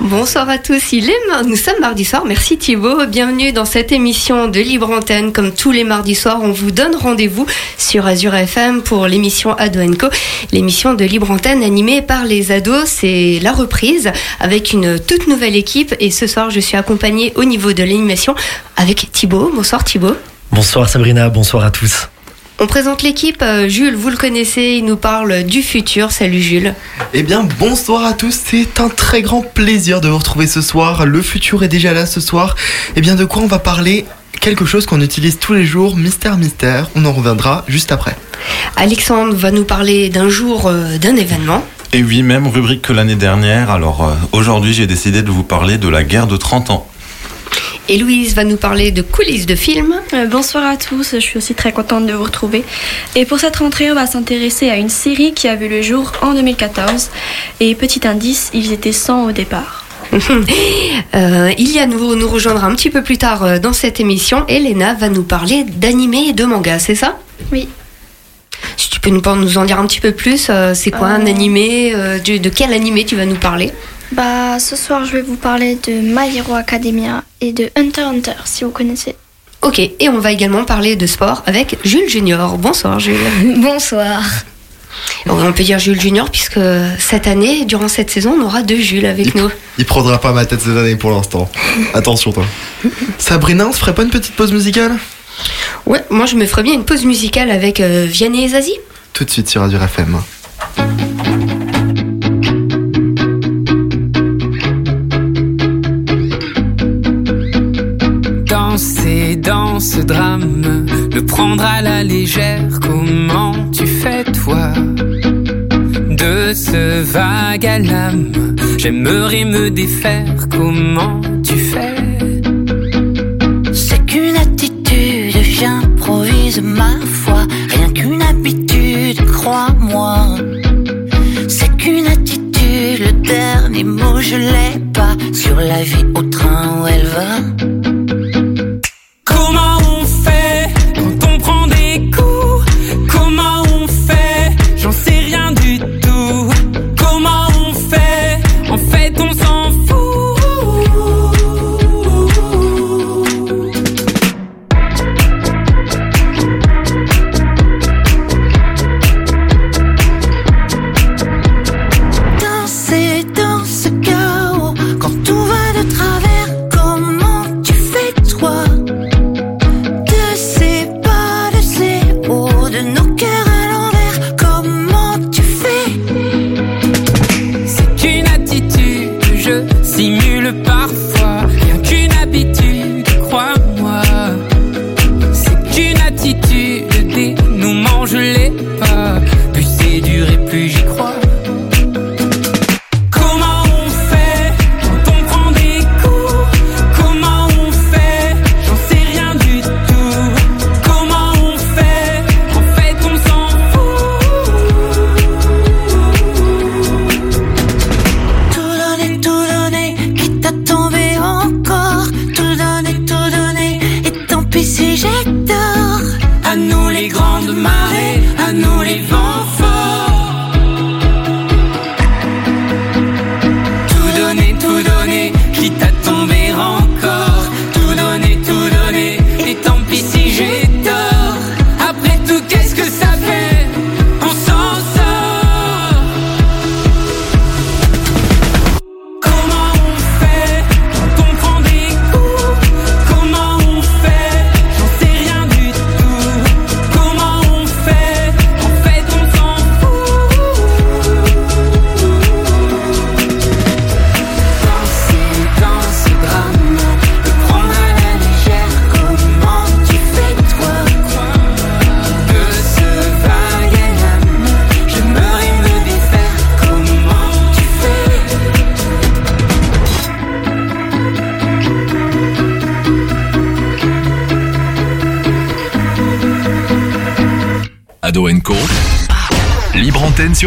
Bonsoir à tous, il est nous sommes mardi soir, merci Thibaut, bienvenue dans cette émission de Libre Antenne. Comme tous les mardis soirs, on vous donne rendez-vous sur Azure FM pour l'émission Ado Co, l'émission de Libre Antenne animée par les ados. C'est la reprise avec une toute nouvelle équipe et ce soir je suis accompagnée au niveau de l'animation avec Thibaut. Bonsoir Thibaut. Bonsoir Sabrina, bonsoir à tous. On présente l'équipe. Euh, Jules, vous le connaissez, il nous parle du futur. Salut Jules. Eh bien, bonsoir à tous. C'est un très grand plaisir de vous retrouver ce soir. Le futur est déjà là ce soir. Eh bien, de quoi on va parler? Quelque chose qu'on utilise tous les jours, mystère, mystère. On en reviendra juste après. Alexandre va nous parler d'un jour, euh, d'un événement. Et oui, même rubrique que l'année dernière. Alors euh, aujourd'hui, j'ai décidé de vous parler de la guerre de 30 ans. Et Louise va nous parler de coulisses de films. Euh, bonsoir à tous, je suis aussi très contente de vous retrouver. Et pour cette rentrée, on va s'intéresser à une série qui a vu le jour en 2014. Et petit indice, ils étaient 100 au départ. euh, Ilia nous, nous rejoindra un petit peu plus tard euh, dans cette émission. Elena va nous parler d'animé et de manga, c'est ça? Oui. Si tu peux nous, nous en dire un petit peu plus, euh, c'est quoi un animé de, de quel animé tu vas nous parler? Bah, ce soir, je vais vous parler de My Hero Academia et de Hunter Hunter, si vous connaissez. Ok, et on va également parler de sport avec Jules Junior. Bonsoir Jules. Bonsoir. On peut dire Jules Junior puisque cette année, durant cette saison, on aura deux Jules avec nous. Il prendra pas ma tête cette année pour l'instant. Attention toi. Sabrina, on se ferait pas une petite pause musicale? Ouais, moi je me ferais bien une pause musicale avec euh, Vianney et Zazie. Tout de suite sur Radio FM. Ce drame, le prendre à la légère, comment tu fais toi De ce vague à l'âme, j'aimerais me défaire, comment tu fais? C'est qu'une attitude, j'improvise ma foi, rien qu'une habitude, crois-moi. C'est qu'une attitude, le dernier mot je l'ai pas, sur la vie au train où elle va.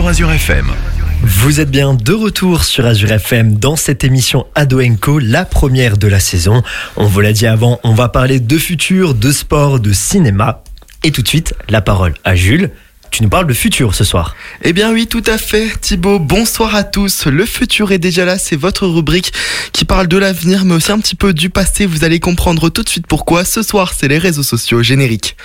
Sur Azure FM. Vous êtes bien de retour sur Azure FM dans cette émission Ado la première de la saison. On vous l'a dit avant, on va parler de futur, de sport, de cinéma. Et tout de suite, la parole à Jules. tu nous parles de futur ce soir. Eh bien oui, tout à fait, Thibaut. Bonsoir à tous. Le futur est déjà là. C'est votre rubrique qui parle de l'avenir, mais aussi un petit peu du passé. Vous allez comprendre tout de suite pourquoi. Ce soir, c'est les réseaux sociaux génériques.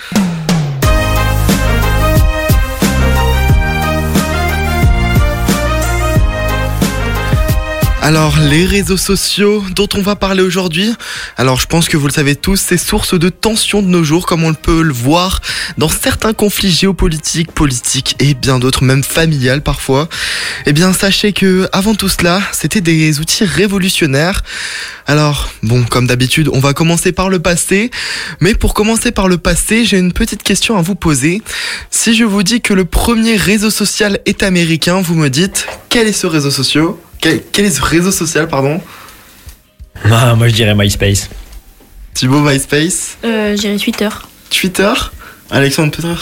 Alors, les réseaux sociaux dont on va parler aujourd'hui, alors je pense que vous le savez tous, c'est source de tensions de nos jours, comme on peut le voir dans certains conflits géopolitiques, politiques et bien d'autres, même familiales parfois. Eh bien, sachez que avant tout cela, c'était des outils révolutionnaires. Alors, bon, comme d'habitude, on va commencer par le passé. Mais pour commencer par le passé, j'ai une petite question à vous poser. Si je vous dis que le premier réseau social est américain, vous me dites quel est ce réseau social? Quel, quel, est ce réseau social, pardon Ah, moi je dirais MySpace. Thibaut, MySpace Euh, je dirais Twitter. Twitter Alexandre Peter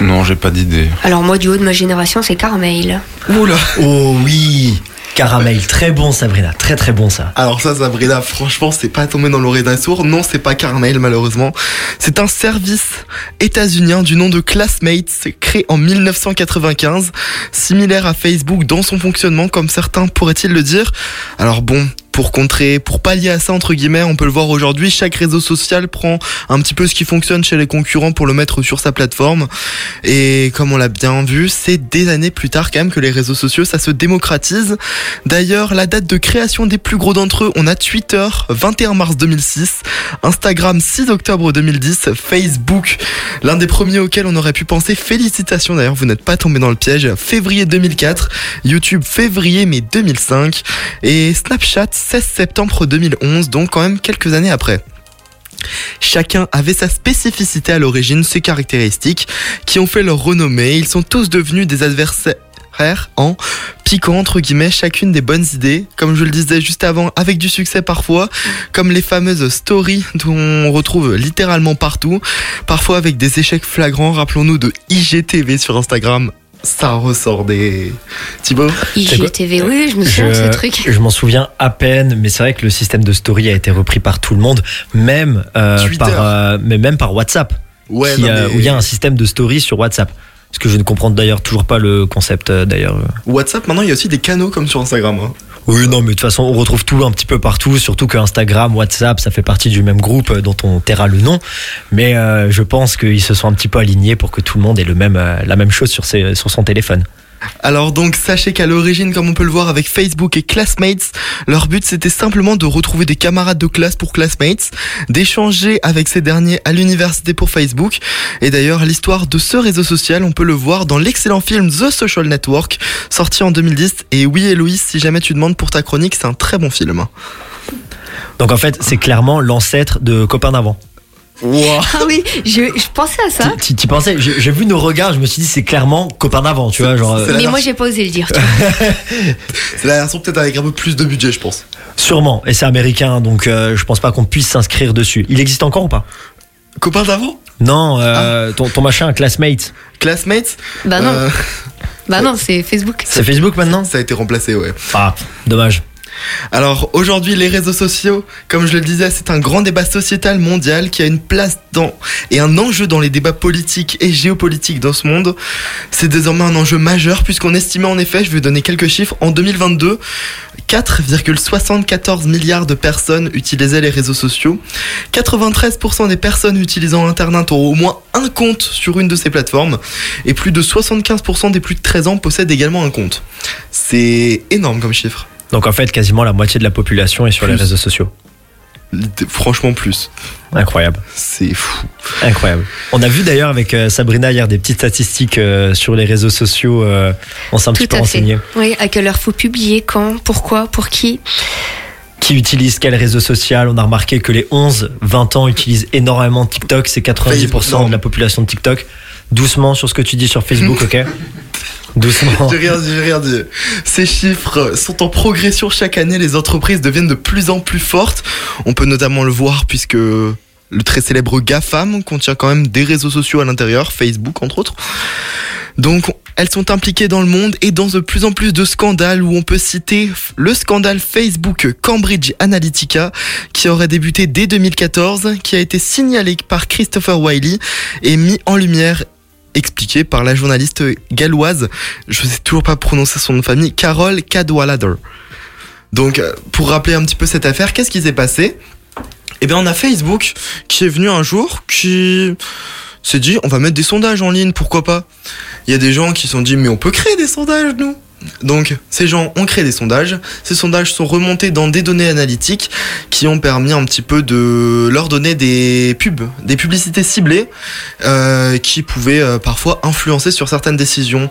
Non, j'ai pas d'idée. Alors moi, du haut de ma génération, c'est Carmail. Oula Oh oui Caramel, très bon Sabrina, très très bon ça. Alors ça, Sabrina, franchement, c'est pas tombé dans l'oreille d'un sourd. Non, c'est pas Carmail, malheureusement. C'est un service états-unien du nom de Classmates, créé en 1995, similaire à Facebook dans son fonctionnement, comme certains pourraient-ils le dire. Alors bon, pour contrer, pour pallier à ça, entre guillemets, on peut le voir aujourd'hui, chaque réseau social prend un petit peu ce qui fonctionne chez les concurrents pour le mettre sur sa plateforme. Et comme on l'a bien vu, c'est des années plus tard quand même que les réseaux sociaux, ça se démocratise. D'ailleurs, la date de création des plus gros d'entre eux, on a Twitter, 21 mars 2006, Instagram, 6 octobre 2010, Facebook, l'un des premiers auxquels on aurait pu penser, félicitations d'ailleurs, vous n'êtes pas tombé dans le piège, février 2004, YouTube, février mai 2005, et Snapchat, 16 septembre 2011, donc quand même quelques années après. Chacun avait sa spécificité à l'origine, ses caractéristiques, qui ont fait leur renommée. Ils sont tous devenus des adversaires en piquant entre guillemets chacune des bonnes idées, comme je le disais juste avant, avec du succès parfois, comme les fameuses stories dont on retrouve littéralement partout, parfois avec des échecs flagrants. Rappelons-nous de IGTV sur Instagram, ça ressort des. Thibaut IGTV, oui, je me souviens de ce truc. Je m'en souviens à peine, mais c'est vrai que le système de story a été repris par tout le monde, même, euh, par, euh, mais même par WhatsApp, Ouais, qui, non, euh, où il y a un système de story sur WhatsApp. Parce que je ne comprends d'ailleurs toujours pas le concept euh, d'ailleurs. WhatsApp, maintenant il y a aussi des canaux comme sur Instagram. hein. Oui, non, mais de toute façon, on retrouve tout un petit peu partout, surtout que Instagram, WhatsApp, ça fait partie du même groupe euh, dont on taira le nom. Mais euh, je pense qu'ils se sont un petit peu alignés pour que tout le monde ait le même, euh, la même chose sur, ses, sur son téléphone. Alors donc sachez qu'à l'origine, comme on peut le voir avec Facebook et Classmates, leur but c'était simplement de retrouver des camarades de classe pour Classmates, d'échanger avec ces derniers à l'université pour Facebook. Et d'ailleurs, l'histoire de ce réseau social, on peut le voir dans l'excellent film The Social Network, sorti en 2010. Et oui, Héloïse, si jamais tu demandes pour ta chronique, c'est un très bon film. Donc en fait, c'est clairement l'ancêtre de Copain d'avant. Ah oui, je, je pensais à ça. Tu tu pensais, j'ai vu nos regards, je me suis dit c'est clairement Copain d'avant, tu vois, genre euh, Mais moi, j'ai pas osé le dire. tu vois. C'est la version peut-être avec un peu plus de budget, je pense. sûrement. Et c'est américain, donc euh, je pense pas qu'on puisse s'inscrire dessus. Il existe encore ou pas? Copains d'avant? Non, euh, ton, ton machin, classmate, Classmates? Bah non, euh, bah non, c'est Facebook. c'est Facebook maintenant? Ça a été remplacé, ouais. Ah, dommage. Alors aujourd'hui, les réseaux sociaux, comme je le disais, c'est un grand débat sociétal mondial qui a une place dans et un enjeu dans les débats politiques et géopolitiques dans ce monde. C'est désormais un enjeu majeur puisqu'on estimait en effet, je vais donner quelques chiffres, en 2022, 4,74 milliards de personnes utilisaient les réseaux sociaux. 93% des personnes utilisant Internet ont au moins un compte sur une de ces plateformes et plus de 75% des plus de 13 ans possèdent également un compte. C'est énorme comme chiffre. Donc en fait, quasiment la moitié de la population est sur les réseaux sociaux. Franchement plus. Incroyable, C'est fou. incroyable. On a vu d'ailleurs avec euh, Sabrina hier des petites statistiques euh, sur les réseaux sociaux. euh, on s'est un petit Tout peu à fait. renseigné. Oui, à quelle heure faut publier, quand, pourquoi, pour qui? Qui utilise quel réseau social? On a remarqué que les 11-20 ans utilisent énormément TikTok. C'est 90% Facebook, de la population de TikTok. Doucement sur ce que tu dis sur Facebook, ok? Doucement. J'ai rien dit. Ces chiffres sont en progression chaque année. Les entreprises deviennent de plus en plus fortes. On peut notamment le voir puisque le très célèbre GAFAM contient quand même des réseaux sociaux à l'intérieur, Facebook entre autres. Donc, elles sont impliquées dans le monde et dans de plus en plus de scandales où on peut citer le scandale Facebook Cambridge Analytica qui aurait débuté dès 2014, qui a été signalé par Christopher Wiley et mis en lumière expliqué par la journaliste galloise, je sais toujours pas prononcer son nom de famille, Carole Cadwallader. Donc, euh, pour rappeler un petit peu cette affaire, qu'est-ce qui s'est passé? Eh bien, on a Facebook qui est venu un jour, qui s'est dit, on va mettre des sondages en ligne, pourquoi pas? Il y a des gens qui se sont dit, mais on peut créer des sondages, nous? Donc, ces gens ont créé des sondages. Ces sondages sont remontés dans des données analytiques qui ont permis un petit peu de leur donner des pubs, des publicités ciblées euh, qui pouvaient euh, parfois influencer sur certaines décisions.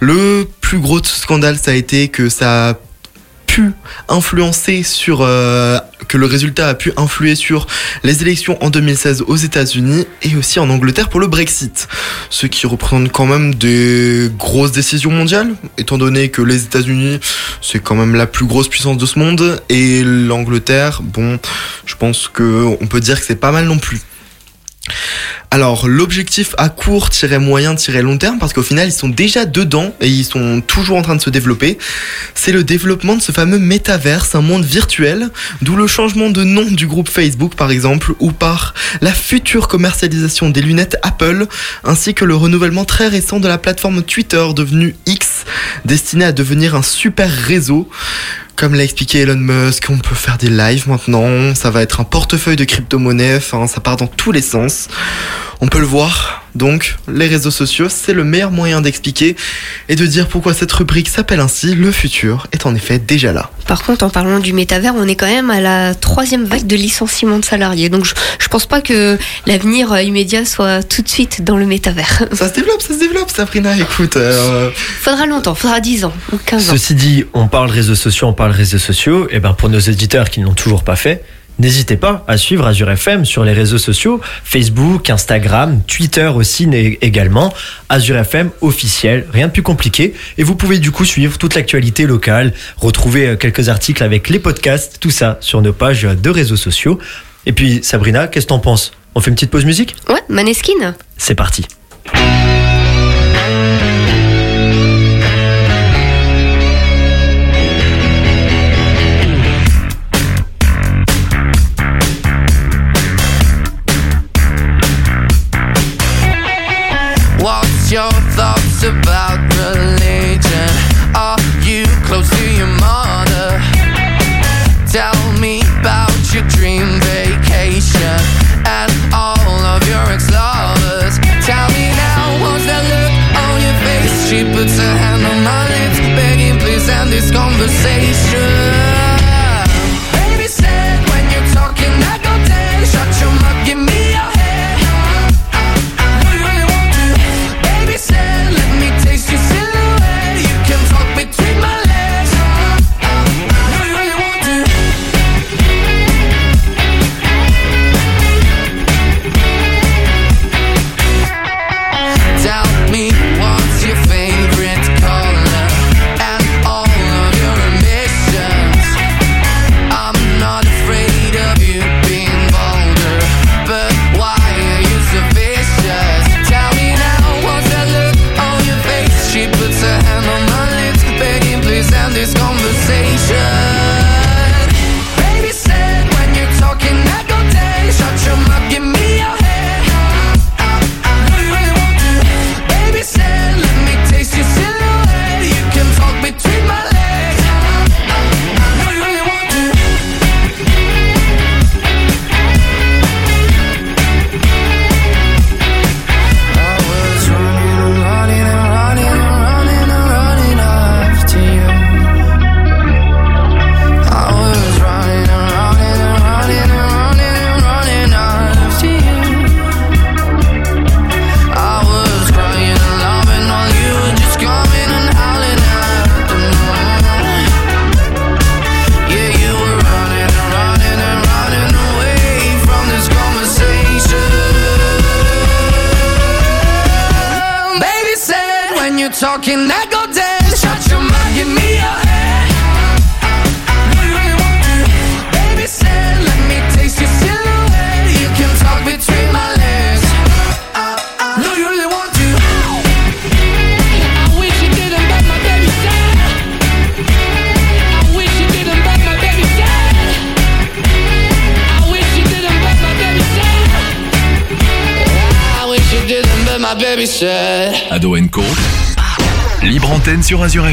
Le plus gros scandale, ça a été que ça a influencer sur euh, que le résultat a pu influer sur les élections en 2016 aux États-Unis et aussi en Angleterre pour le Brexit, ce qui représente quand même des grosses décisions mondiales, étant donné que les États-Unis c'est quand même la plus grosse puissance de ce monde et l'Angleterre, bon, je pense que on peut dire que c'est pas mal non plus. Alors l'objectif à court, moyen, long terme, parce qu'au final ils sont déjà dedans et ils sont toujours en train de se développer, c'est le développement de ce fameux métaverse, un monde virtuel, d'où le changement de nom du groupe Facebook par exemple, ou par la future commercialisation des lunettes Apple, ainsi que le renouvellement très récent de la plateforme Twitter devenue X, destinée à devenir un super réseau. Comme l'a expliqué Elon Musk, on peut faire des lives maintenant, ça va être un portefeuille de crypto-monnaie, enfin ça part dans tous les sens. On peut le voir, donc les réseaux sociaux, c'est le meilleur moyen d'expliquer et de dire pourquoi cette rubrique s'appelle ainsi, le futur est en effet déjà là. Par contre, en parlant du métavers, on est quand même à la troisième vague de licenciement de salariés, donc je, je pense pas que l'avenir euh, immédiat soit tout de suite dans le métavers. Ça se développe, ça se développe, Sabrina, écoute. Euh... Faudra longtemps, faudra 10 ans ou 15 ans. Ceci dit, on parle réseaux sociaux, on parle réseaux sociaux, et ben pour nos éditeurs qui n'ont toujours pas fait, N'hésitez pas à suivre Azure FM sur les réseaux sociaux, Facebook, Instagram, Twitter aussi également, Azure FM officiel, rien de plus compliqué. Et vous pouvez du coup suivre toute l'actualité locale, retrouver euh, quelques articles avec les podcasts, tout ça sur nos pages de réseaux sociaux. Et puis Sabrina, qu'est-ce que t'en penses? On fait une petite pause musique? Ouais, Maneskin. C'est parti.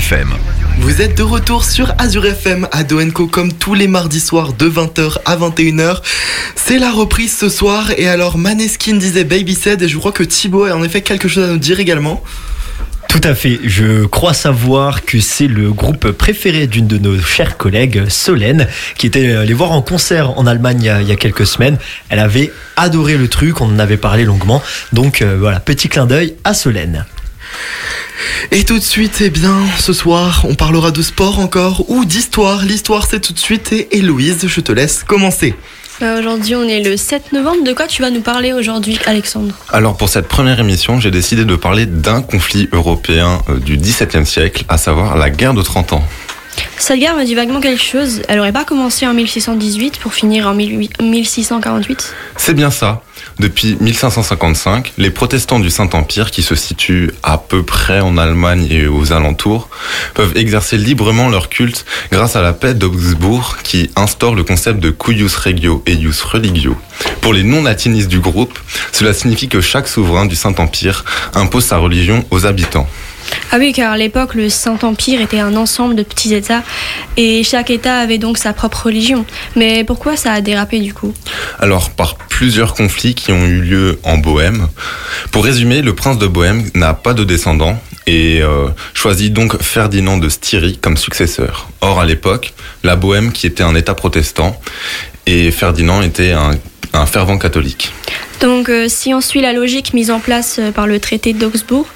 FM. Vous êtes de retour sur Azure FM à Doenco comme tous les mardis soirs de 20h à 21h. C'est la reprise ce soir et alors Maneskin disait Baby Said et je crois que Thibaut a en effet quelque chose à nous dire également. Tout à fait. Je crois savoir que c'est le groupe préféré d'une de nos chères collègues, Solène, qui était allée voir en concert en Allemagne il y, a, il y a quelques semaines. Elle avait adoré le truc, on en avait parlé longuement. Donc euh, voilà, petit clin d'œil à Solène. Et tout de suite, eh bien, ce soir, on parlera de sport encore ou d'histoire. L'histoire, c'est tout de suite et Héloïse, je te laisse commencer. Bah, Aujourd'hui, on est le 7 novembre. De quoi tu vas nous parler aujourd'hui, Alexandre? Alors pour cette première émission, j'ai décidé de parler d'un conflit européen euh, du XVIIe siècle, à savoir la guerre de 30 ans. Cette guerre me dit vaguement quelque chose. Elle aurait pas commencé en 1618 pour finir en 18 1648 C'est bien ça. Depuis 1555, les protestants du Saint-Empire, qui se situent à peu près en Allemagne et aux alentours, peuvent exercer librement leur culte grâce à la paix d'Augsbourg qui instaure le concept de cuius regio et ius religio. Pour les non-latinistes du groupe, cela signifie que chaque souverain du Saint-Empire impose sa religion aux habitants. Ah oui, car à l'époque, le Saint-Empire était un ensemble de petits États et chaque État avait donc sa propre religion. Mais pourquoi ça a dérapé du coup? Alors, par plusieurs conflits qui ont eu lieu en Bohème. Pour résumer, le prince de Bohème n'a pas de descendants et euh, choisit donc Ferdinand de Styrie comme successeur. Or, à l'époque, la Bohème, qui était un État protestant, et Ferdinand était un, un fervent catholique. Donc, euh, si on suit la logique mise en place euh, par le traité d'Augsbourg,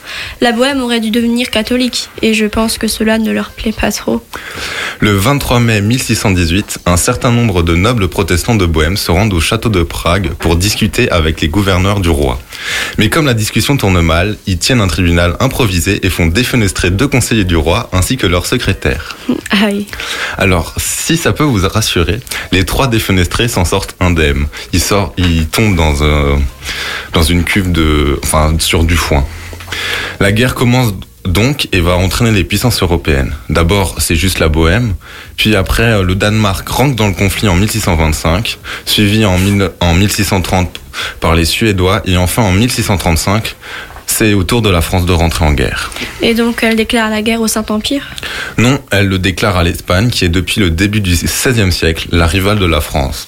la Bohème aurait dû devenir catholique, et je pense que cela ne leur plaît pas trop. Le 23 mai 1618, un certain nombre de nobles protestants de Bohème se rendent au château de Prague pour discuter avec les gouverneurs du roi. Mais comme la discussion tourne mal, ils tiennent un tribunal improvisé et font défenestrer deux conseillers du roi ainsi que leur secrétaire. Aïe. Alors, si ça peut vous rassurer, les trois défenestrés s'en sortent indemnes. Ils, sortent, ils tombent dans, un, dans une cuve de, enfin, sur du foin. La guerre commence donc et va entraîner les puissances européennes. D'abord, c'est juste la Bohème, puis après, euh, le Danemark rentre dans le conflit en 1625, suivi en, mille- en 1630 par les Suédois, et enfin en 1635, c'est au tour de la France de rentrer en guerre. Et donc, elle déclare la guerre au Saint-Empire? Non, elle le déclare à l'Espagne, qui est depuis le début du XVIe siècle la rivale de la France.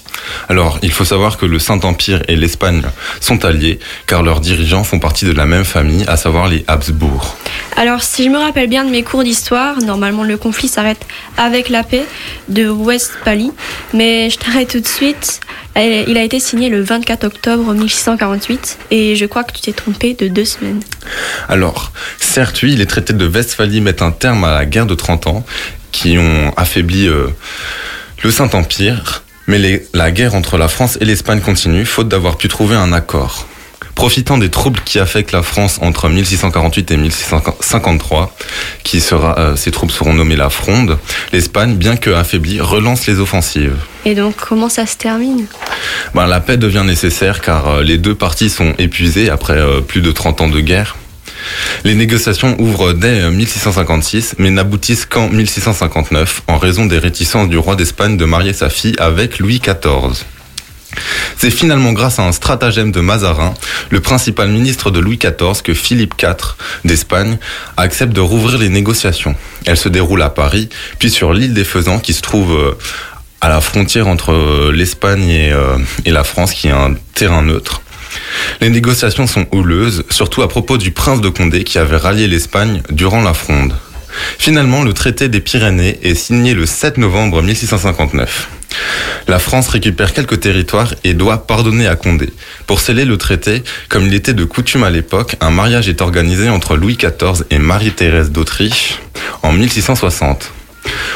Alors, il faut savoir que le Saint-Empire et l'Espagne sont alliés, car leurs dirigeants font partie de la même famille, à savoir les Habsbourg. Alors, si je me rappelle bien de mes cours d'histoire, normalement le conflit s'arrête avec la paix de Westphalie. Mais je t'arrête tout de suite. Il a été signé le 24 octobre 1648 et je crois que tu t'es trompé de deux semaines. Alors, certes, oui, les traités de Westphalie mettent un terme à la guerre de 30 ans, qui ont affaibli euh, le Saint-Empire, mais les- la guerre entre la France et l'Espagne continue, faute d'avoir pu trouver un accord. Profitant des troubles qui affectent la France entre 1648 et 1653, qui sera, euh, ces troupes seront nommées la Fronde, l'Espagne, bien que affaiblie, relance les offensives. Et donc, comment ça se termine? Ben, la paix devient nécessaire car euh, les deux parties sont épuisées après euh, plus de 30 ans de guerre. Les négociations ouvrent dès euh, 1656 mais n'aboutissent qu'en 1659 en raison des réticences du roi d'Espagne de marier sa fille avec Louis XIV. C'est finalement grâce à un stratagème de Mazarin, le principal ministre de Louis XIV, que Philippe IV d'Espagne accepte de rouvrir les négociations. Elles se déroulent à Paris, puis sur l'île des Faisans qui se trouve euh, à la frontière entre euh, l'Espagne euh, et la France, qui est un terrain neutre. Les négociations sont houleuses, surtout à propos du prince de Condé qui avait rallié l'Espagne durant la Fronde. Finalement, le traité des Pyrénées est signé le 7 novembre 1659. La France récupère quelques territoires et doit pardonner à Condé. Pour sceller le traité, comme il était de coutume à l'époque, un mariage est organisé entre Louis XIV et Marie-Thérèse d'Autriche en 1660.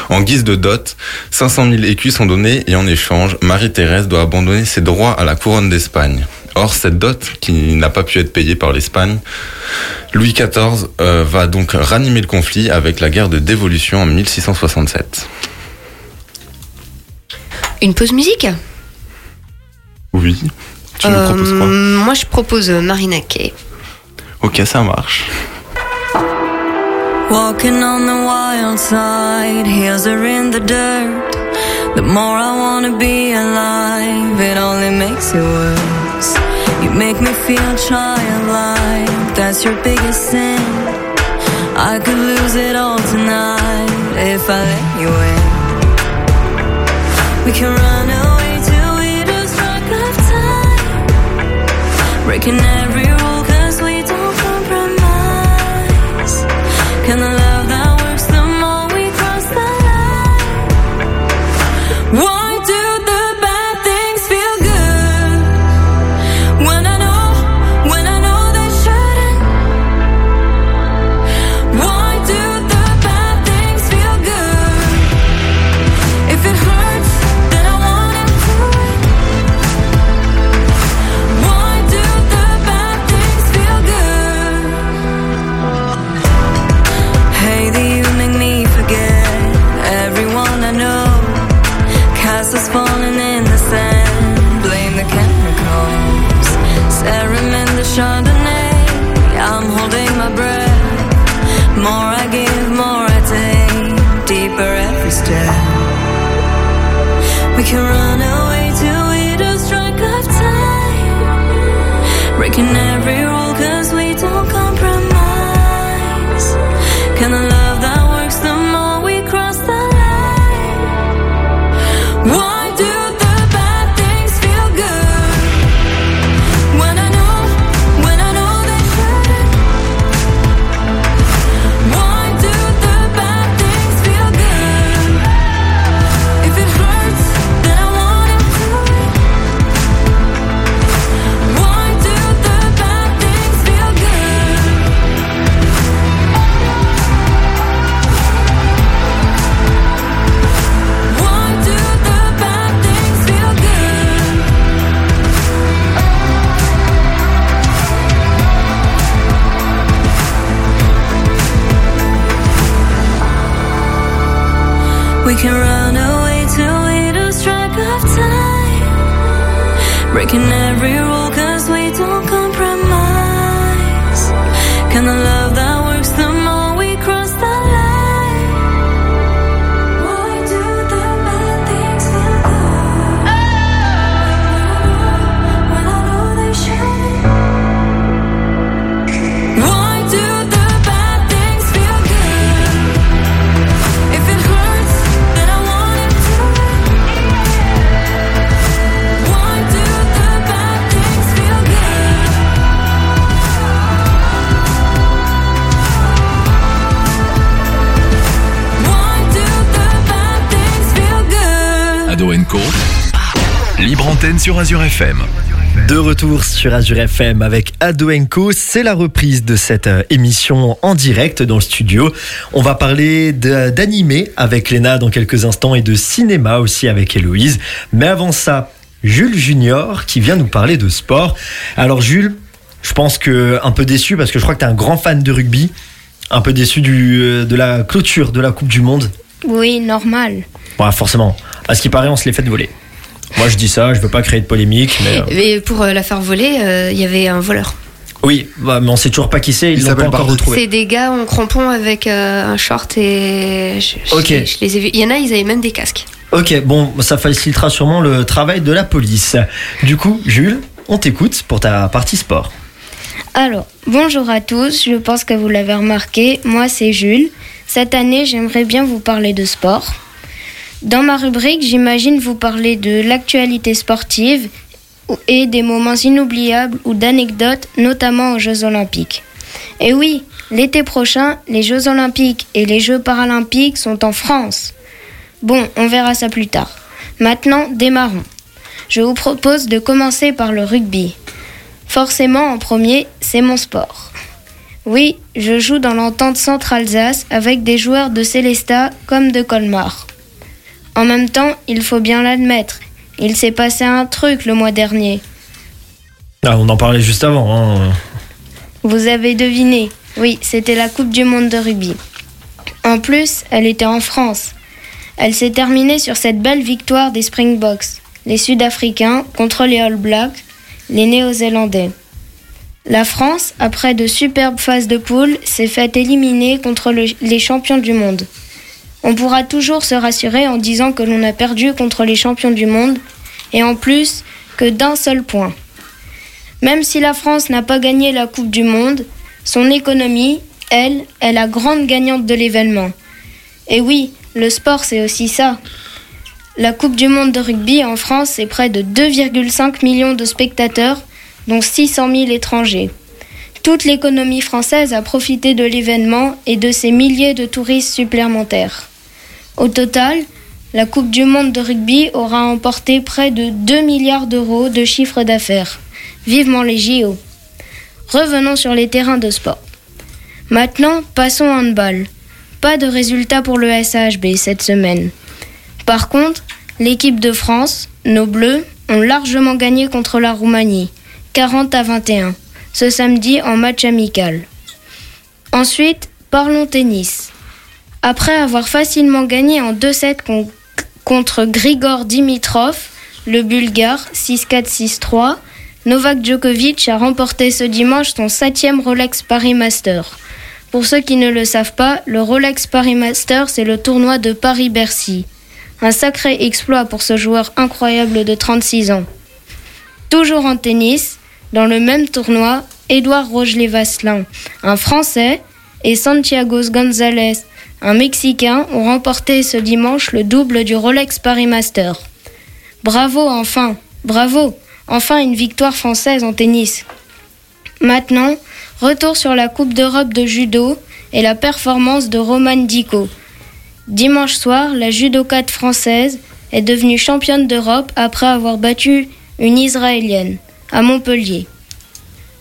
En guise de dot, 500 000 écus sont donnés et en échange, Marie-Thérèse doit abandonner ses droits à la couronne d'Espagne. Or, cette dot, qui n'a pas pu être payée par l'Espagne, Louis XIV euh, va donc ranimer le conflit avec la guerre de dévolution en 1667. Une pause musique? Oui. Tu me Euh, proposes quoi? Moi, je propose euh, Marina. Ok, ça marche. Walking on the wild side, heels are in the dirt. The more I wanna be alive, it only makes it worse. You make me feel childlike, That's your biggest sin. I could lose it all tonight if I let you in. We can run away till we lose track of time. Breaking every Sur Azure FM. De retour sur Azure FM avec Ado Co. C'est la reprise de cette euh, émission en direct dans le studio. On va parler d'animé avec Léna dans quelques instants et de cinéma aussi avec Héloïse. Mais avant ça, Jules Junior qui vient nous parler de sport. Alors Jules, je pense que un peu déçu parce que je crois que tu es un grand fan de rugby. Un peu déçu du, euh, de la clôture de la Coupe du Monde. Oui, normal. Ouais, forcément. À ce qui paraît, on se les fait voler. Moi, je dis ça, je veux pas créer de polémique, mais. euh, Et pour euh, la faire voler, euh, il y avait un voleur. Oui, bah, mais on sait toujours pas qui c'est, ils l'ont pas encore retrouvé. C'est des gars en crampons avec euh, un short et je, je- Ok. je les ai vus. Il y en a, ils avaient même des casques. Ok, bon, ça facilitera sûrement le travail de la police. Du coup, Jules, on t'écoute pour ta partie sport. Alors, bonjour à tous, je pense que vous l'avez remarqué, moi c'est Jules. Cette année, j'aimerais bien vous parler de sport. Dans ma rubrique, j'imagine vous parler de l'actualité sportive et des moments inoubliables ou d'anecdotes, notamment aux Jeux Olympiques. Et oui, l'été prochain, les Jeux Olympiques et les Jeux Paralympiques sont en France. Bon, on verra ça plus tard. Maintenant, démarrons. Je vous propose de commencer par le rugby. Forcément, en premier, c'est mon sport. Oui, je joue dans l'entente Centre-Alsace avec des joueurs de Célestat comme de Colmar. En même temps, il faut bien l'admettre, il s'est passé un truc le mois dernier. Ah, on en parlait juste avant. hein. Vous avez deviné, oui, c'était la Coupe du Monde de rugby. En plus, elle était en France. Elle s'est terminée sur cette belle victoire des Springboks, les Sud-Africains contre les All Blacks, les Néo-Zélandais. La France, après de superbes phases de poule, s'est fait éliminer contre le- les champions du monde. On pourra toujours se rassurer en disant que l'on a perdu contre les champions du monde, et en plus que d'un seul point. Même si la France n'a pas gagné la Coupe du Monde, Son économie, elle, est la grande gagnante de l'événement. Et oui, le sport, c'est aussi ça. La Coupe du Monde de rugby en France, c'est près de 2,5 millions de spectateurs, dont 600 000 étrangers. Toute l'économie française a profité de l'événement et de ces milliers de touristes supplémentaires. Au total, la Coupe du Monde de rugby aura emporté près de 2 milliards d'euros de chiffre d'affaires. Vivement les JO. Revenons sur les terrains de sport. Maintenant, passons au handball. Pas de résultat pour le SHB cette semaine. Par contre, l'équipe de France, nos Bleus, ont largement gagné contre la Roumanie, 40 à 21, ce samedi en match amical. Ensuite, parlons tennis. Après avoir facilement gagné en 2-7 con- contre Grigor Dimitrov, le Bulgare, 6-4-6-3, Novak Djokovic a remporté ce dimanche son septième Rolex Paris Master. Pour ceux qui ne le savent pas, le Rolex Paris Master, c'est le tournoi de Paris-Bercy. Un sacré exploit pour ce joueur incroyable de 36 ans. Toujours en tennis, dans le même tournoi, Édouard Rogelet-Vasselin, un Français, et Santiago González, un Mexicain, ont remporté ce dimanche le double du Rolex Paris Master. Bravo enfin, bravo, enfin une victoire française en tennis. Maintenant, retour sur la Coupe d'Europe de judo et la performance de Roman Dico. Dimanche soir, la judokate française est devenue championne d'Europe après avoir battu une Israélienne à Montpellier.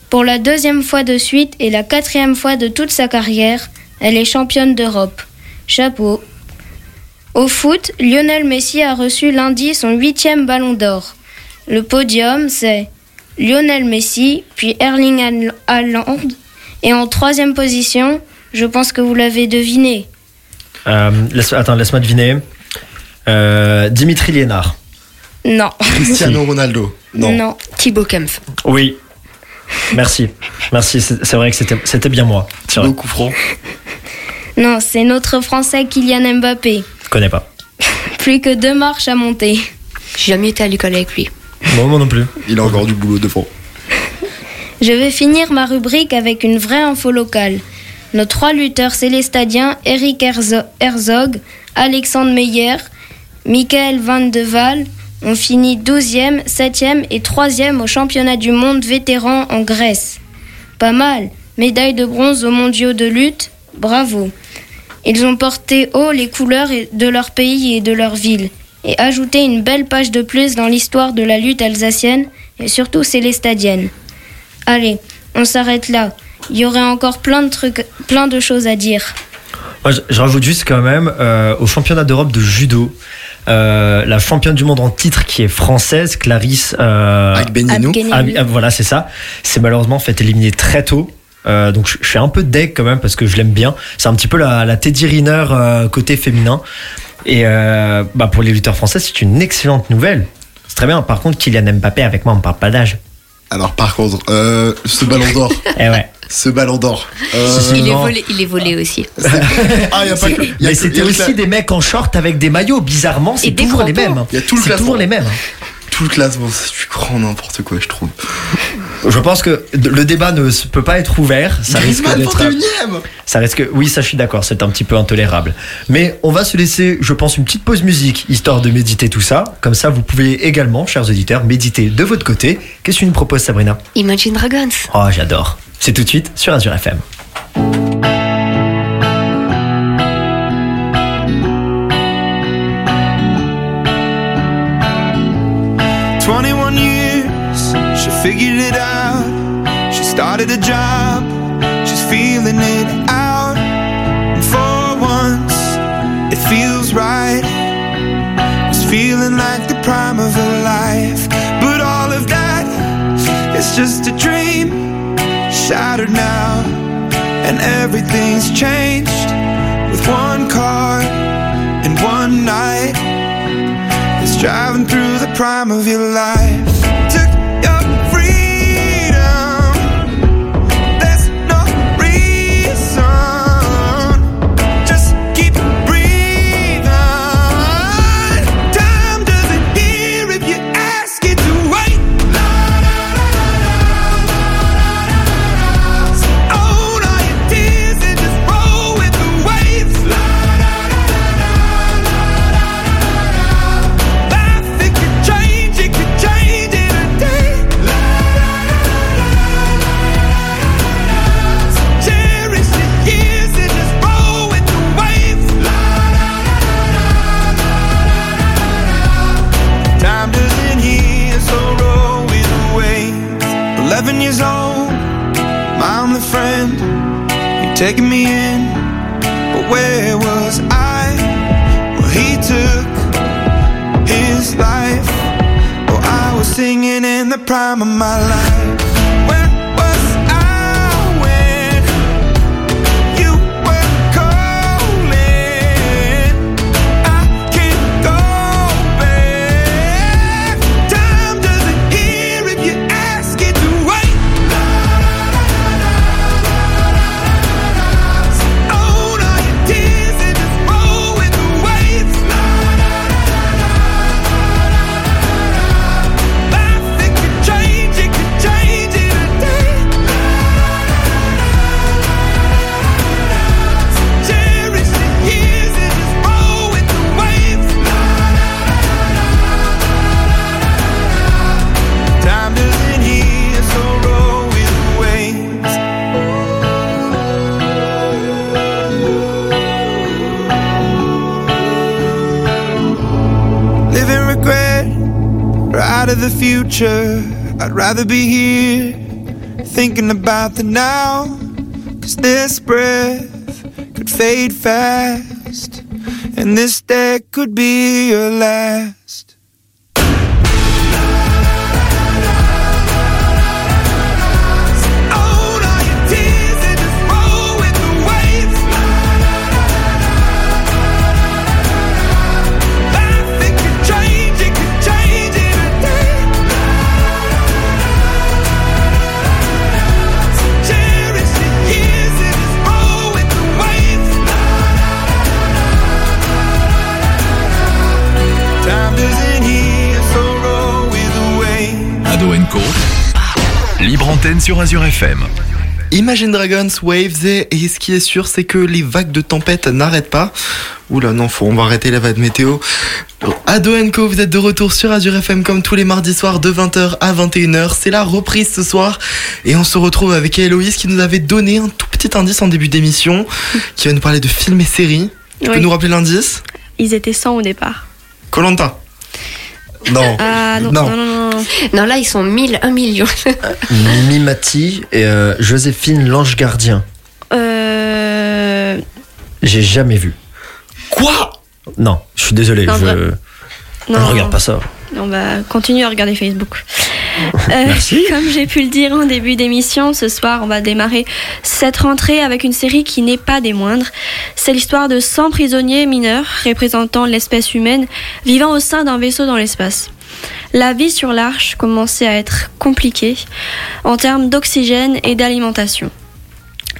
Pour la deuxième fois de suite et la quatrième fois de toute sa carrière, elle est championne d'Europe. Chapeau. Au foot, Lionel Messi a reçu lundi son huitième ballon d'or. Le podium, c'est Lionel Messi, puis Erling Haaland. Et en troisième position, je pense que vous l'avez deviné, Euh, attends, laisse-moi deviner. Euh, Dimitri Liénard. Non. Cristiano Ronaldo. Non. Thibaut Kempf. Oui. Merci. Merci, c'est vrai que c'était- bien moi. Franc. Non, c'est notre Français Kylian Mbappé. Je connais pas. Plus que deux marches à monter. J'ai jamais été à l'école avec lui. Bon, moi non plus. Il a encore du boulot devant. Je vais finir ma rubrique avec une vraie info locale. Nos trois lutteurs célestadiens, Eric Herzo- Herzog, Alexandre Meyer, Michael Van de Waal, ont fini 12e, 7e et 3e au championnat du monde vétéran en Grèce. Pas mal. Médaille de bronze aux mondiaux de lutte. Bravo. Ils ont porté haut les couleurs de leur pays et de leur ville et ajouté une belle page de plus dans l'histoire de la lutte alsacienne et surtout célestadienne. Allez, on s'arrête là. Il y aurait encore plein de choses à dire. Moi, je, je rajoute juste quand même euh, au championnat d'Europe de judo, euh, la championne du monde en titre qui est française, Clarisse. Euh. Ah ah, voilà, c'est ça. C'est malheureusement fait éliminer très tôt. Euh, donc je, je suis un peu deck quand même parce que je l'aime bien. C'est un petit peu la, la Teddy Riner euh, côté féminin. Et euh, bah pour les lutteurs français, c'est une excellente nouvelle. C'est très bien. Par contre, Kylian Mbappé avec moi, on me parle pas d'âge. Alors par contre, euh, ce ballon d'or, Eh ouais. ce ballon d'or. euh. Il est volé, il est volé aussi. Ah, il y a pas que. il y a Mais c'était aussi la- des mecs en short avec des maillots. Bizarrement, c'est toujours les mêmes. Il y a tout le C'est classement. toujours les mêmes. Tout le classement, c'est du grand n'importe quoi, je trouve. Je pense que le débat ne peut pas être ouvert. Ça risque d'être. 21ème Ça risque. Oui, ça, je suis d'accord. C'est un petit peu intolérable. Mais on va se laisser, je pense, une petite pause musique histoire de méditer tout ça. Comme ça, vous pouvez également, chers auditeurs, méditer de votre côté. Qu'est-ce que tu nous proposes, Sabrina? Imagine Dragons. Oh, j'adore. C'est tout de suite sur Azure FM. Started a job, she's feeling it out. And for once, it feels right. It's feeling like the prime of her life. But all of that is just a dream, shattered now. And everything's changed with one car and one night. It's driving through the prime of your life. Took rather be here thinking about the now. Cause this breath could fade fast, and this day could be your last. Sur Azure FM. Imagine Dragons, Waves et, et ce qui est sûr c'est que les vagues de tempête n'arrêtent pas. Oula non, faut, on va arrêter la vague météo. Ado Co, vous êtes de retour sur Azure FM comme tous les mardis soirs de 20h à 21h. C'est la reprise ce soir et on se retrouve avec Héloïse qui nous avait donné un tout petit indice en début d'émission qui va nous parler de films et séries. Tu peux Oui. nous rappeler l'indice? Ils étaient 100 au départ. Colanta. Non. Ah non, Non. non, non, non. Non, là, ils sont 1000, 1 million. Mimi Mati et euh, Joséphine l'ange gardien. Euh, J'ai jamais vu. Quoi? Non, je suis désolé, Non, je, bah, je non. ne regarde pas ça. On va continuer à regarder Facebook. Euh, Merci. comme j'ai pu le dire en début d'émission, ce soir, on va démarrer cette rentrée avec une série qui n'est pas des moindres. C'est l'histoire de 100 prisonniers mineurs représentant l'espèce humaine vivant au sein d'un vaisseau dans l'espace. La vie sur l'Arche commençait à être compliquée en termes d'oxygène et d'alimentation.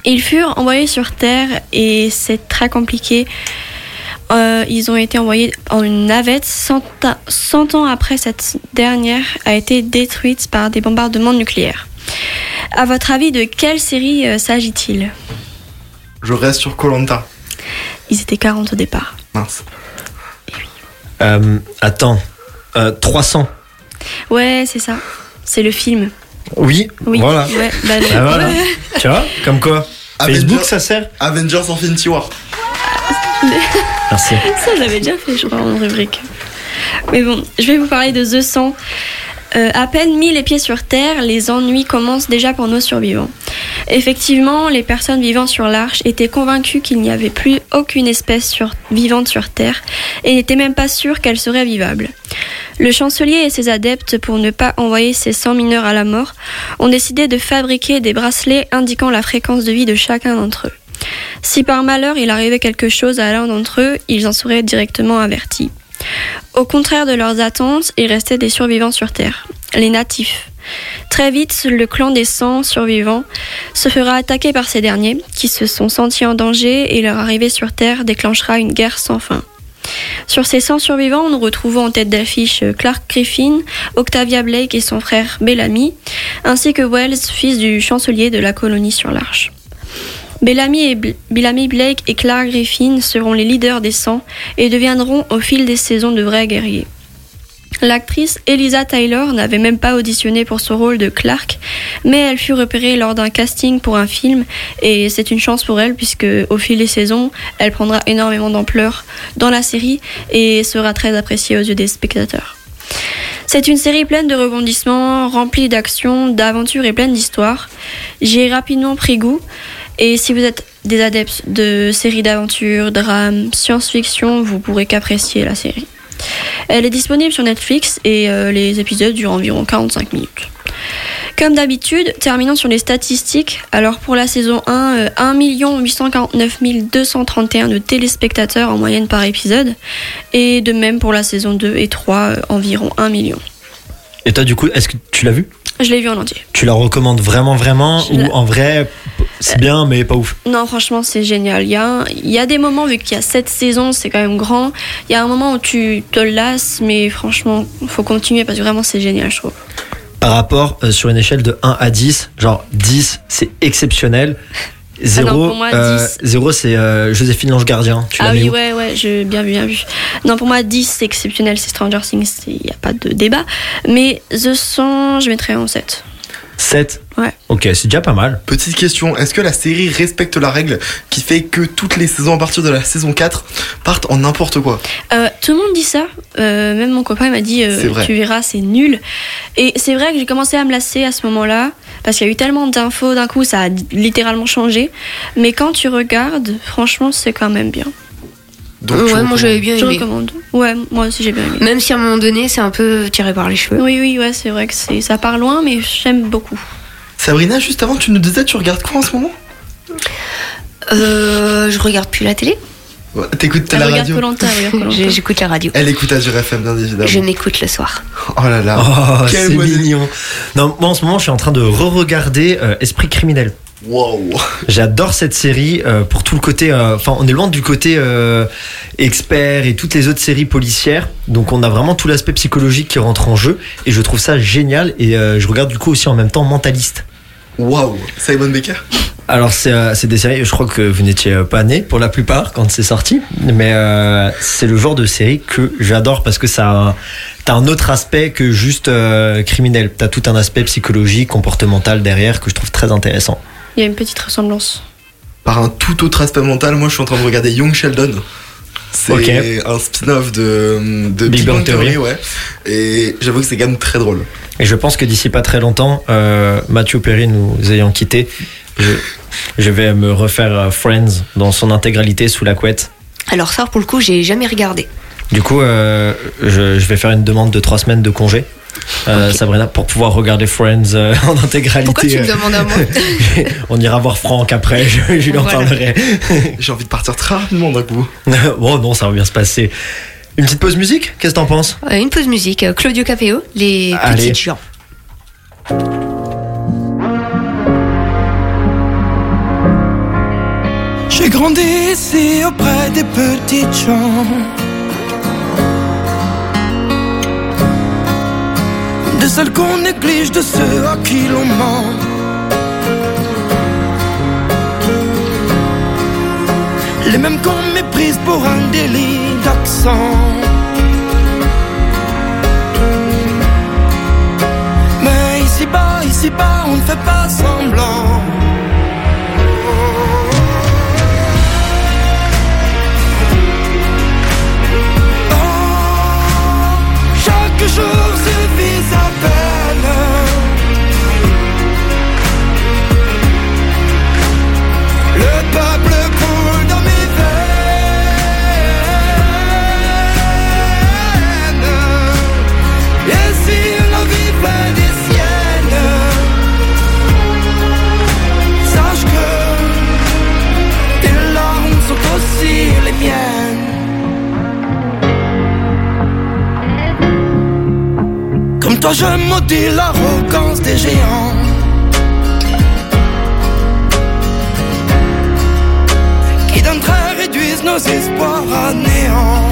Ils furent envoyés sur Terre et c'est très compliqué. Euh, ils ont été envoyés en une navette 100, a- 100 ans après cette dernière a été détruite par des bombardements nucléaires. À votre avis, de quelle série euh, s'agit-il? Je reste sur Colanta. Ils étaient 40 au départ. Mince. Euh, attends, euh, 300. Ouais, c'est ça. C'est le film. Oui, Oui. voilà. Ouais, bah, le- Ah, voilà. ouais. Tu vois, comme quoi Facebook, ça sert Avengers Infinity War. Ça, j'avais déjà fait, je crois, en rubrique. Mais bon, je vais vous parler de The 100. Euh, à peine mis les pieds sur Terre, les ennuis commencent déjà pour nos survivants. Effectivement, les personnes vivant sur l'Arche étaient convaincues qu'il n'y avait plus aucune espèce vivante sur Terre et n'étaient même pas sûres qu'elle serait vivable. Le chancelier et ses adeptes, pour ne pas envoyer ces 100 mineurs à la mort, ont décidé de fabriquer des bracelets indiquant la fréquence de vie de chacun d'entre eux. Si par malheur il arrivait quelque chose à l'un d'entre eux, ils en seraient directement avertis. Au contraire de leurs attentes, il restait des survivants sur Terre, les natifs. Très vite, le clan des 100 survivants se fera attaquer par ces derniers, qui se sont sentis en danger et leur arrivée sur Terre déclenchera une guerre sans fin. Sur ces 100 survivants, nous retrouvons en tête d'affiche Clark Griffin, Octavia Blake et son frère Bellamy, ainsi que Wells, fils du chancelier de la colonie sur l'Arche. Bellamy, Blake et Clark Griffin seront les leaders des 100 et deviendront au fil des saisons de vrais guerriers. L'actrice Elisa Taylor n'avait même pas auditionné pour ce rôle de Clark, mais elle fut repérée lors d'un casting pour un film et c'est une chance pour elle puisque au fil des saisons, elle prendra énormément d'ampleur dans la série et sera très appréciée aux yeux des spectateurs. C'est une série pleine de rebondissements, remplie d'action, d'aventures et pleine d'histoires. J'y ai rapidement pris goût Et si vous êtes des adeptes de séries d'aventure, drame, science-fiction, vous pourrez qu'apprécier la série. Elle est disponible sur Netflix et euh, les épisodes durent environ 45 minutes. Comme d'habitude, terminons sur les statistiques. Alors pour la saison 1, euh, 1 849 231 de téléspectateurs en moyenne par épisode. Et de même pour la saison 2 et 3, euh, environ 1 million. Et toi, du coup, est-ce que tu l'as vu? Je l'ai vu en entier. Tu la recommandes vraiment, vraiment Je Ou la- en vrai, c'est bien, mais pas ouf? Non, franchement, c'est génial. Il y, a, il y a des moments, vu qu'il y a 7 saisons, c'est quand même grand. Il y a un moment où tu te lasses, mais franchement, faut continuer parce que vraiment, c'est génial, je trouve. Par rapport euh, sur une échelle de 1 à 10, genre 10, c'est exceptionnel. 0, Ah non, pour moi, 10. 0 c'est euh, Joséphine Lange Gardien. Tu ah oui, ouais, ouais, je, bien vu, bien vu. Non, pour moi, 10, c'est exceptionnel, c'est Stranger Things, il n'y a pas de débat. Mais The Song, je mettrais en 7. 7 Ouais. Ok, c'est déjà pas mal. Petite question, est-ce que la série respecte la règle qui fait que toutes les saisons à partir de la saison 4 partent en n'importe quoi? Euh, tout le monde dit ça. Euh, même mon copain m'a dit euh, C'est vrai. Tu verras, c'est nul. Et c'est vrai que j'ai commencé à me lasser à ce moment-là. Parce qu'il y a eu tellement d'infos d'un coup, ça a littéralement changé. Mais quand tu regardes, franchement, c'est quand même bien. Donc, Ouais, moi j'avais bien Je aimé. recommande. Ouais, moi aussi j'ai bien aimé. Même si à un moment donné, c'est un peu tiré par les cheveux. Oui, oui, ouais, c'est vrai que c'est, ça part loin, mais j'aime beaucoup. Sabrina, juste avant, tu nous disais, tu regardes quoi en ce moment? Euh, je regarde plus la télé. Ouais, T'écoutes la radio J'écoute la radio. Elle écoute Azure FM, bien évidemment. Je m'écoute le soir. Oh là là. Oh, Quel mignon. Non, moi en ce moment, je suis en train de re-regarder euh, Esprit criminel. Wow. J'adore cette série euh, pour tout le côté. euh, Enfin, on est loin du côté euh, expert et toutes les autres séries policières. Donc, on a vraiment tout l'aspect psychologique qui rentre en jeu. Et je trouve ça génial. Et euh, je regarde du coup aussi en même temps Mentaliste. Wow. Simon Baker Alors, c'est euh, c'est des séries, je crois que vous n'étiez pas né pour la plupart quand c'est sorti. Mais euh, c'est le genre de série que j'adore parce que ça a un- T'as un autre aspect que juste euh, criminel. T'as tout un aspect psychologique, comportemental derrière que je trouve très intéressant. Il y a une petite ressemblance. Par un tout autre aspect mental, moi je suis en train de regarder Young Sheldon. C'est un spin-off de, de Big Bang Theory. ouais. Et j'avoue que c'est quand même très drôle. Et je pense que d'ici pas très longtemps, euh, Mathieu Perry nous ayant quittés, je, je vais me refaire euh, Friends dans son intégralité sous la couette. Alors ça, pour le coup, j'ai jamais regardé. Du coup, euh, je, je vais faire une demande de trois semaines de congé. Euh, Sabrina, pour pouvoir regarder Friends euh, en intégralité. Pourquoi tu me euh, demandes à moi On ira voir Franck après, je, je lui en Voilà. parlerai. J'ai envie de partir très rapidement d'un coup. bon, non, ça va bien se passer. Une petite pause musique Qu'est-ce que t'en penses? Euh, Une pause musique. Claudio Capéo, les Allez. petites gens. J'ai grandi ici auprès des petites gens. De celles qu'on néglige, de ceux à qui l'on ment. Les mêmes qu'on méprise pour un délit d'accent. Mais ici-bas, ici-bas, on ne fait pas semblant. Chaque jour suffit toi, je maudis l'arrogance des géants. Qui d'un trait réduisent nos espoirs à néant.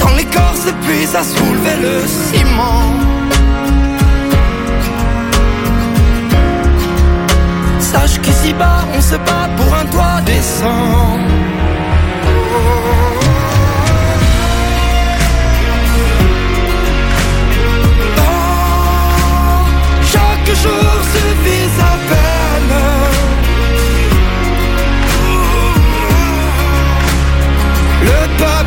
Quand les corps s'épuisent à soulever le ciment. Sache qu'ici-bas, on se bat pour un toit décent. Chaque Le peuple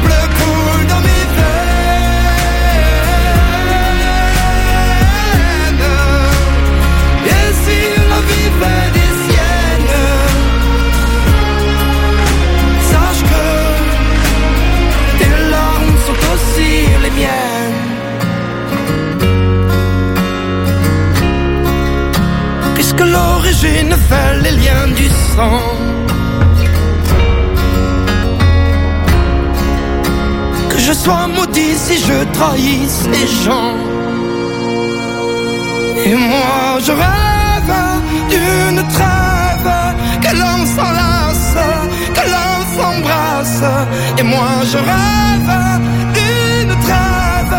fait les liens du sang. Que je sois maudit si je trahis ces gens. Et moi je rêve d'une trêve, que l'on s'enlace, que l'on s'embrasse. Et moi je rêve d'une trêve,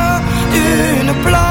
d'une place.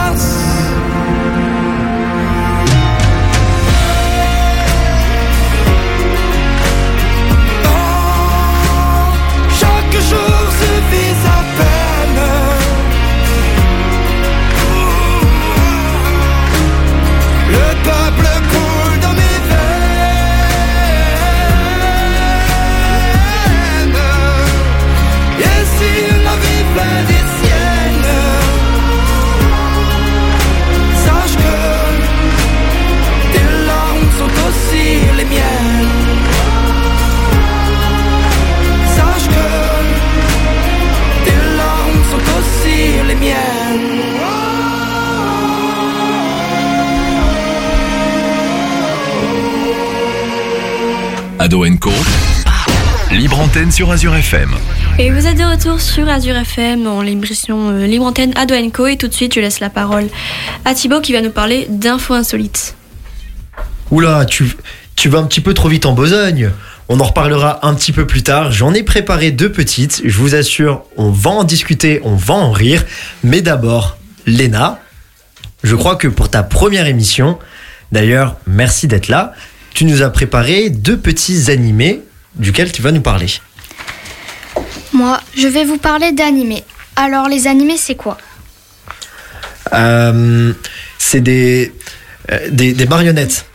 Sur Azure FM. Et vous êtes de retour sur Azure FM dans l'émission euh, Libre Antenne Ado Co. Et tout de suite, je laisse la parole à Thibaut qui va nous parler d'infos insolites. Oula, tu, tu vas un petit peu trop vite en besogne. On en reparlera un petit peu plus tard. J'en ai préparé deux petites. Je vous assure, on va en discuter, on va en rire. Mais d'abord, Léna, je crois que pour ta première émission, d'ailleurs, merci d'être là, tu nous as préparé deux petits animés duquel tu vas nous parler. Moi, je vais vous parler d'animés. Alors, les animés, c'est quoi? Euh, c'est des, euh, des, des marionnettes.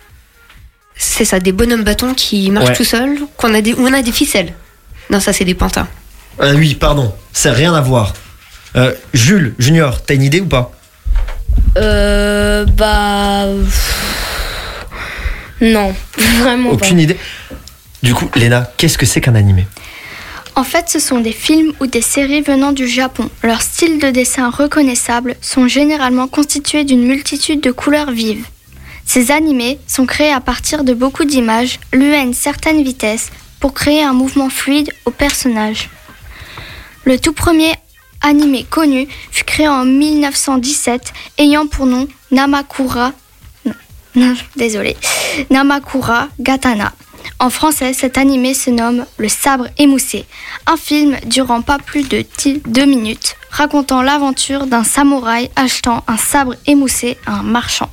C'est ça, des bonhommes bâtons qui marchent Ouais. tout seuls, qu'on a des, où on a des ficelles. Non, ça c'est des pantins. Ah oui, pardon, ça n'a rien à voir. Euh, Jules, Junior, t'as une idée ou pas? Euh. Bah. Non, vraiment Aucune pas. idée. Du coup, Léna, qu'est-ce que c'est qu'un animé? En fait, ce sont des films ou des séries venant du Japon. Leurs styles de dessin reconnaissables sont généralement constitués d'une multitude de couleurs vives. Ces animés sont créés à partir de beaucoup d'images lues à une certaine vitesse pour créer un mouvement fluide au personnage. Le tout premier animé connu fut créé en 1917 ayant pour nom Namakura non, désolé, Namakura Gatana. En français, cet animé se nomme Le sabre émoussé, un film durant pas plus de 2 minutes, racontant l'aventure d'un samouraï achetant un sabre émoussé à un marchand.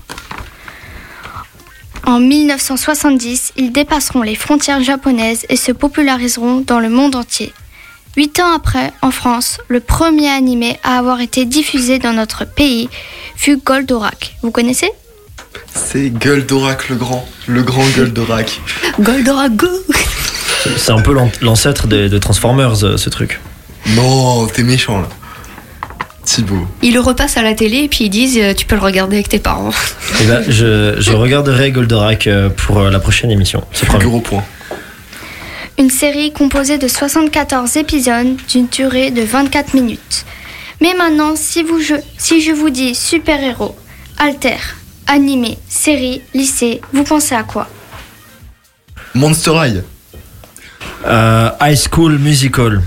En 1970, ils dépasseront les frontières japonaises et se populariseront dans le monde entier. Huit ans après, en France, le premier animé à avoir été diffusé dans notre pays fut Goldorak. Vous connaissez? C'est Goldorak le grand, le grand Goldorak. Goldorak Go C'est un peu l'an- l'ancêtre de, de Transformers, euh, ce truc. Non, t'es méchant là. Thibaut. Ils le repassent à la télé et puis ils disent euh, tu peux le regarder avec tes parents. Eh ben, je, je regarderai Goldorak euh, pour la prochaine émission. C'est. Gros point. Une série composée de 74 épisodes d'une durée de 24 minutes. Mais maintenant, si, vous, je, si je vous dis super-héros, alter, animé, série, lycée, vous pensez à quoi? Monster High. Euh, High School Musical.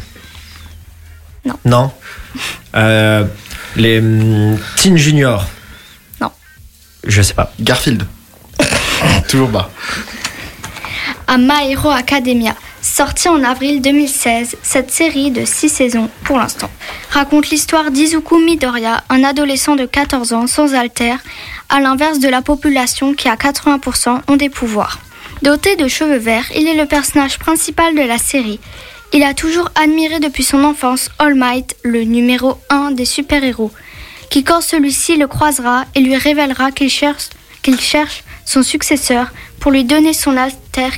Non. Non. Euh, les hum, Teen Junior. Non. Je sais pas. Garfield. Toujours bas. à My Hero Academia. Sortie en avril 2016, cette série de 6 saisons pour l'instant raconte l'histoire d'Izuku Midoriya, un adolescent de 14 ans sans alter, à l'inverse de la population qui à 80% ont des pouvoirs. Doté de cheveux verts, il est le personnage principal de la série. Il a toujours admiré depuis son enfance All Might, le numéro 1 des super-héros, qui quand celui-ci le croisera et lui révélera qu'il cherche, son successeur pour lui donner son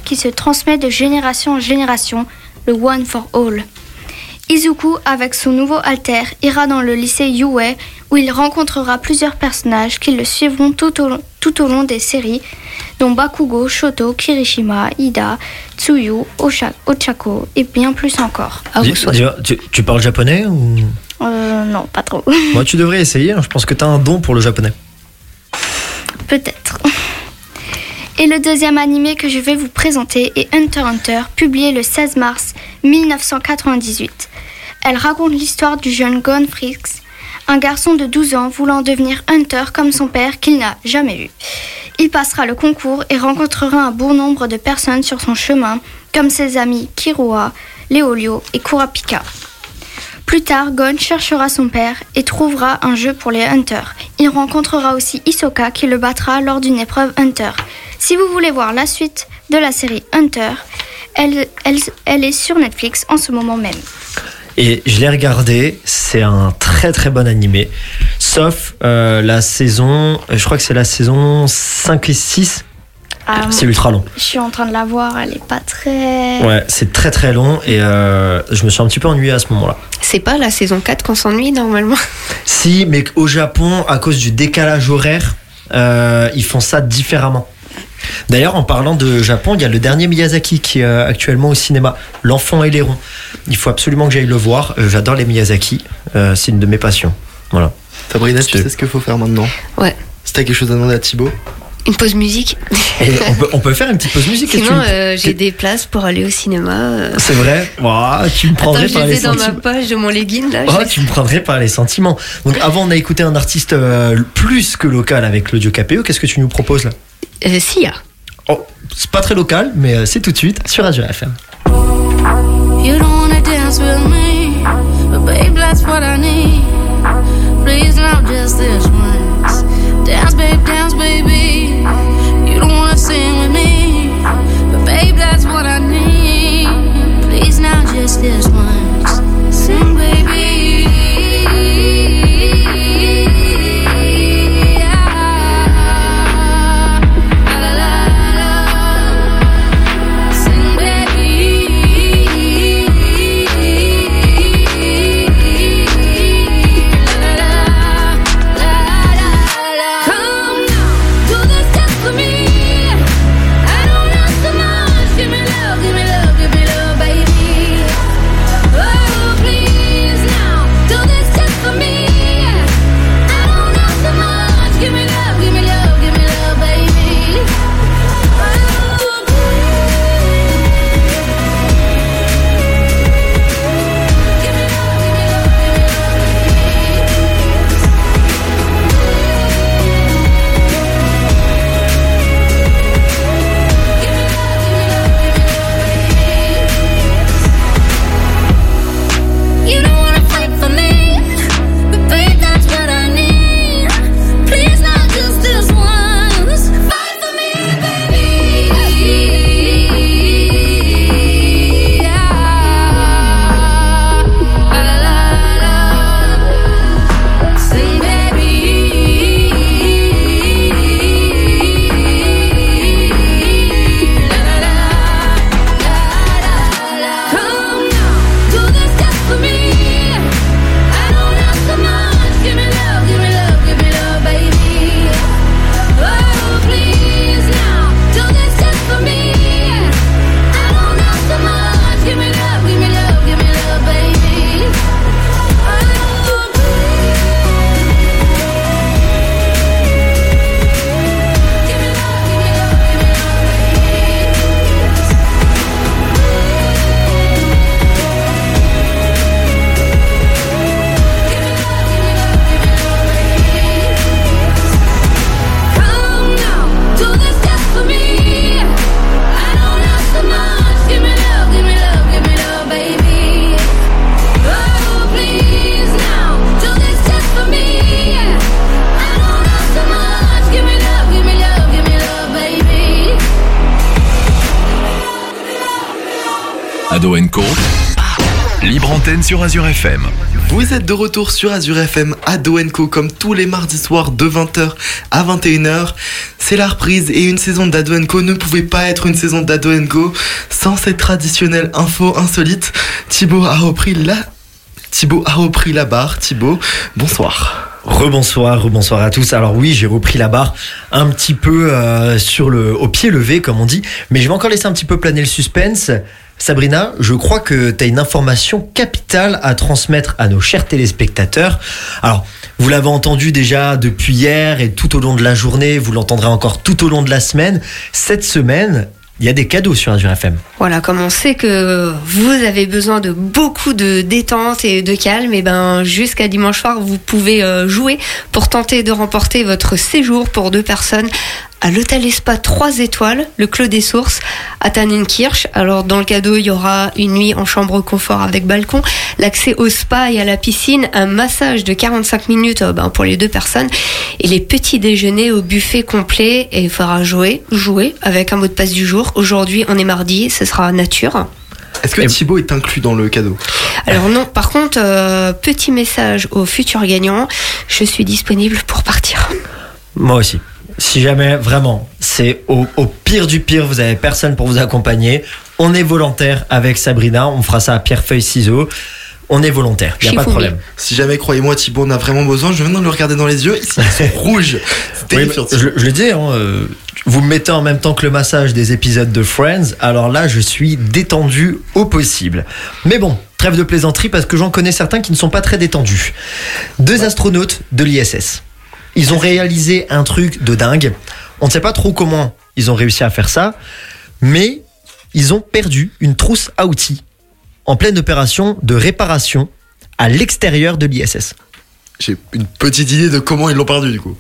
qui se transmet de génération en génération, le One for All. Izuku, avec son nouveau alter, ira dans le lycée Yue où il rencontrera plusieurs personnages qui le suivront tout au, long- tout au long des séries, dont Bakugo, Shoto, Kirishima, Ida, Tsuyu, Osha- Ochako et bien plus encore. Dis- tu, tu parles japonais ou? Euh, non, pas trop. Moi, tu devrais essayer. hein. Je pense que t'as un don pour le japonais. Peut-être. Et le deuxième animé que je vais vous présenter est Hunter Hunter, publié le 16 mars 1998. Elle raconte l'histoire du jeune Gon Frix, un garçon de 12 ans voulant devenir hunter comme son père qu'il n'a jamais eu. Il passera le concours et rencontrera un bon nombre de personnes sur son chemin, comme ses amis Kiroa, Léolio et Kurapika. Plus tard, Gon cherchera son père et trouvera un jeu pour les hunters. Il rencontrera aussi Hisoka qui le battra lors d'une épreuve hunter. Si vous voulez voir la suite de la série Hunter, elle, elle- elle est sur Netflix en ce moment même. Et je l'ai regardé, c'est un très très bon animé. Sauf euh, la saison, je crois que c'est la saison 5 et 6. Ah, C'est ultra long. Je suis en train de la voir, elle est pas très. Ouais, c'est très très long et euh, je me suis un petit peu ennuyé à ce moment-là. C'est pas la saison 4 qu'on s'ennuie normalement? Si, mais au Japon, à cause du décalage horaire, euh, ils font ça différemment. D'ailleurs, en parlant de Japon, il y a le dernier Miyazaki qui est euh, actuellement au cinéma, L'enfant et l'héron. Il faut absolument que j'aille le voir. Euh, J'adore les Miyazaki, Euh, c'est une de mes passions. Voilà. Sabrina, tu sais ce qu'il faut faire maintenant Ouais. Si t'as quelque chose à demander à Thibaut Une pause musique. Et on, peut, on peut faire une petite pause musique. est-ce Sinon, que tu- euh, j'ai des places pour aller au cinéma. euh. C'est vrai Tu me Attends, prendrais je par les les ai dans ma sentiments. poche de mon legging là. Oh, tu me prendrais par les sentiments. Donc avant, on a écouté un artiste euh, plus que local avec l'audio KPO. Qu'est-ce que tu nous proposes là? Euh, Sia. Oh, c'est pas très local, mais euh, c'est tout de suite sur Radio FM. You don't wanna dance with me, but babe, that's what I need. Please, not just this once. Dance, babe, dance, baby. Sur Azure FM. Vous êtes de retour sur Azure FM à Doenco comme tous les mardis soirs de 20h à 21h. C'est la reprise et une saison d'Adoenco ne pouvait pas être une saison d'Adoenco sans cette traditionnelle info insolite. Thibaut a repris la Thibaut a repris la barre. Thibaut, bonsoir. Rebonsoir, rebonsoir à tous. Alors oui, j'ai repris la barre un petit peu euh, sur le, au pied levé, comme on dit, mais je vais encore laisser un petit peu planer le suspense. Sabrina, je crois que tu as une information capitale à transmettre à nos chers téléspectateurs. Alors, vous l'avez entendu déjà depuis hier et tout au long de la journée, vous l'entendrez encore tout au long de la semaine. Cette semaine, il y a des cadeaux sur Azure FM. Voilà, comme on sait que vous avez besoin de beaucoup de détente et de calme, et ben jusqu'à dimanche soir, vous pouvez euh, jouer pour tenter de remporter votre séjour pour deux personnes à l'hôtel Spa 3 étoiles, le Clos des Sources, à Tannenkirch. Alors dans le cadeau, il y aura une nuit en chambre confort avec balcon, l'accès au spa et à la piscine, un massage de 45 minutes euh, ben, pour les deux personnes et les petits déjeuners au buffet complet. Et il faudra jouer, jouer avec un mot de passe du jour. Aujourd'hui, on est mardi, ce sera nature. Est-ce que Thibaut est inclus dans le cadeau? Alors non, par contre, euh, petit message aux futurs gagnants, je suis disponible pour partir. Moi aussi. Si jamais, vraiment, c'est au, au pire du pire, vous avez personne pour vous accompagner, on est volontaire avec Sabrina, on fera ça à pierre, feuille, ciseaux. On est volontaire, il n'y a pas de problème. Si jamais, croyez-moi, Thibaut on a vraiment besoin, je viens de le regarder dans les yeux, ils sont rouges. Oui, je le dis, hein, euh, vous me mettez en même temps que le massage des épisodes de Friends, alors là je suis détendu au possible. Mais bon, trêve de plaisanterie parce que j'en connais certains qui ne sont pas très détendus. Deux astronautes de l'ISS. Ils ont réalisé un truc de dingue. On ne sait pas trop comment ils ont réussi à faire ça, mais ils ont perdu une trousse à outils en pleine opération de réparation à l'extérieur de l'ISS. J'ai une petite idée de comment ils l'ont perdu du coup.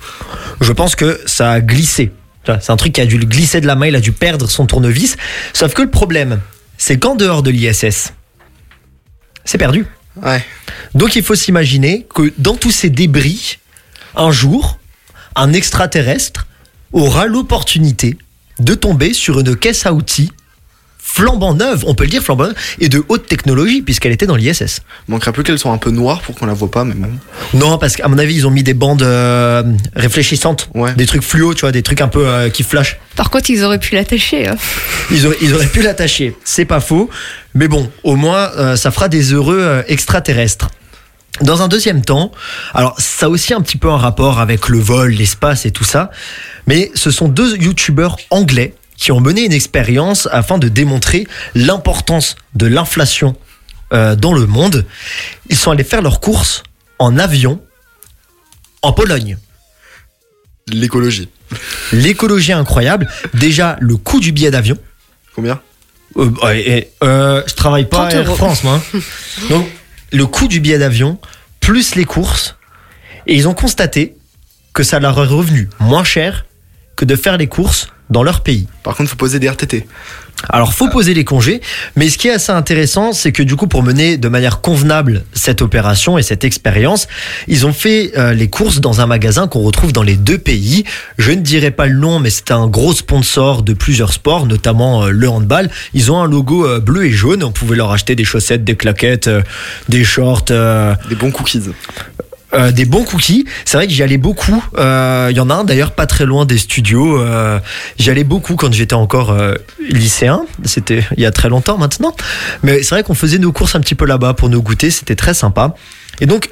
Je pense que ça a glissé. C'est un truc qui a dû le glisser de la main, il a dû perdre son tournevis. Sauf que le problème, c'est qu'en dehors de l'ISS, c'est perdu. Ouais. Donc il faut s'imaginer que dans tous ces débris, un jour, un extraterrestre aura l'opportunité de tomber sur une caisse à outils flambant neuve, on peut le dire flambant neuve, et de haute technologie puisqu'elle était dans l'ISS. Manquera plus qu'elles soient un peu noires pour qu'on la voit pas, mais bon. Non, parce qu'à mon avis, ils ont mis des bandes euh, réfléchissantes, des trucs fluo, tu vois, des trucs un peu euh, qui flashent. Par contre, ils auraient pu l'attacher. hein. Ils auraient, ils auraient pu l'attacher, c'est pas faux. Mais bon, au moins, euh, ça fera des heureux euh, extraterrestres. Dans un deuxième temps, alors ça a aussi un petit peu un rapport avec le vol, l'espace et tout ça, mais ce sont deux youtubeurs anglais qui ont mené une expérience afin de démontrer l'importance de l'inflation euh, dans le monde. Ils sont allés faire leurs courses en avion en Pologne. L'écologie. L'écologie incroyable. Déjà, le coût du billet d'avion. Combien? Euh, et, euh, Je travaille pas à 30 Air euros. France, moi. hein. Donc, le coût du billet d'avion, plus les courses. Et ils ont constaté que ça leur est revenu moins cher que de faire les courses dans leur pays. Par contre, faut poser des RTT. Alors, faut poser les congés, mais ce qui est assez intéressant, c'est que du coup, pour mener de manière convenable cette opération et cette expérience, ils ont fait euh, les courses dans un magasin qu'on retrouve dans les deux pays. Je ne dirai pas le nom, mais c'est un gros sponsor de plusieurs sports, notamment euh, le handball. Ils ont un logo euh, bleu et jaune. On pouvait leur acheter des chaussettes, des claquettes, des shorts. Des bons cookies. Euh, des bons cookies. C'est vrai que j'y allais beaucoup. Euh, Il y en a un d'ailleurs pas très loin des studios. Euh, j'y allais beaucoup quand j'étais encore euh, lycéen. C'était il y a très longtemps maintenant. Mais c'est vrai qu'on faisait nos courses un petit peu là-bas pour nous goûter. C'était très sympa. Et donc,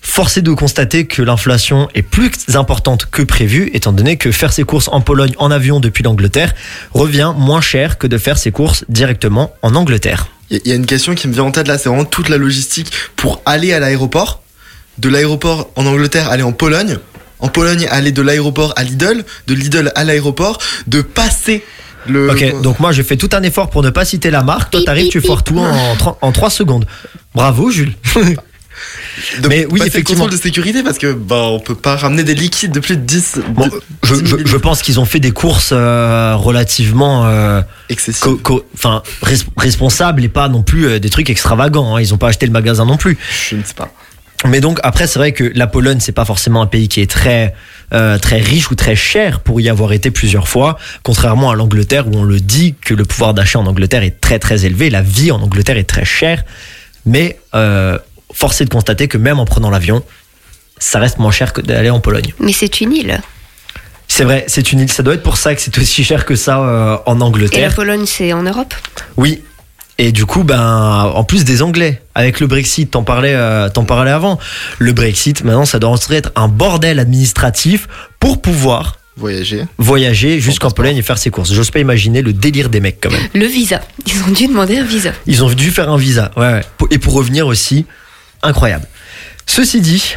force est de constater que l'inflation est plus importante que prévu, étant donné que faire ses courses en Pologne en avion depuis l'Angleterre revient moins cher que de faire ses courses directement en Angleterre. Il y a une question qui me vient en tête là, c'est vraiment toute la logistique pour aller à l'aéroport. De l'aéroport en Angleterre, aller en Pologne. En Pologne, aller de l'aéroport à Lidl. De Lidl à l'aéroport. De passer le. Ok, donc moi je fais tout un effort pour ne pas citer la marque. Toi t'arrives, tu foires tout en, 30 en 3 secondes. Bravo Jules. de mais oui, passer le effectivement. contrôle de sécurité parce que bah on peut pas ramener des liquides de plus de 10. Bon, je, je- je pense qu'ils ont fait des courses euh, relativement euh, co- co- enfin res- responsables et pas non plus euh, des trucs extravagants. hein. Ils ont pas acheté le magasin non plus. Je ne sais pas. Mais donc après c'est vrai que la Pologne c'est pas forcément un pays qui est très euh, très riche ou très cher pour y avoir été plusieurs fois, contrairement à l'Angleterre où on le dit que le pouvoir d'achat en Angleterre est très très élevé, la vie en Angleterre est très chère, mais euh, force est de constater que même en prenant l'avion, ça reste moins cher que d'aller en Pologne. Mais c'est une île. C'est vrai, c'est une île, ça doit être pour ça que c'est aussi cher que ça euh, en Et la Angleterre. Pologne, c'est en Europe? Oui. Et du coup, ben, en plus des Anglais, avec le Brexit, t'en parlais, euh, t'en parlais avant. Le Brexit, maintenant, ça doit être un bordel administratif pour pouvoir Voyager. voyager jusqu'en Pologne et faire ses courses. J'ose pas imaginer le délire des mecs quand même. Le visa. Ils ont dû demander un visa. Ils ont dû faire un visa. Ouais, ouais. Et pour revenir aussi, incroyable. Ceci dit,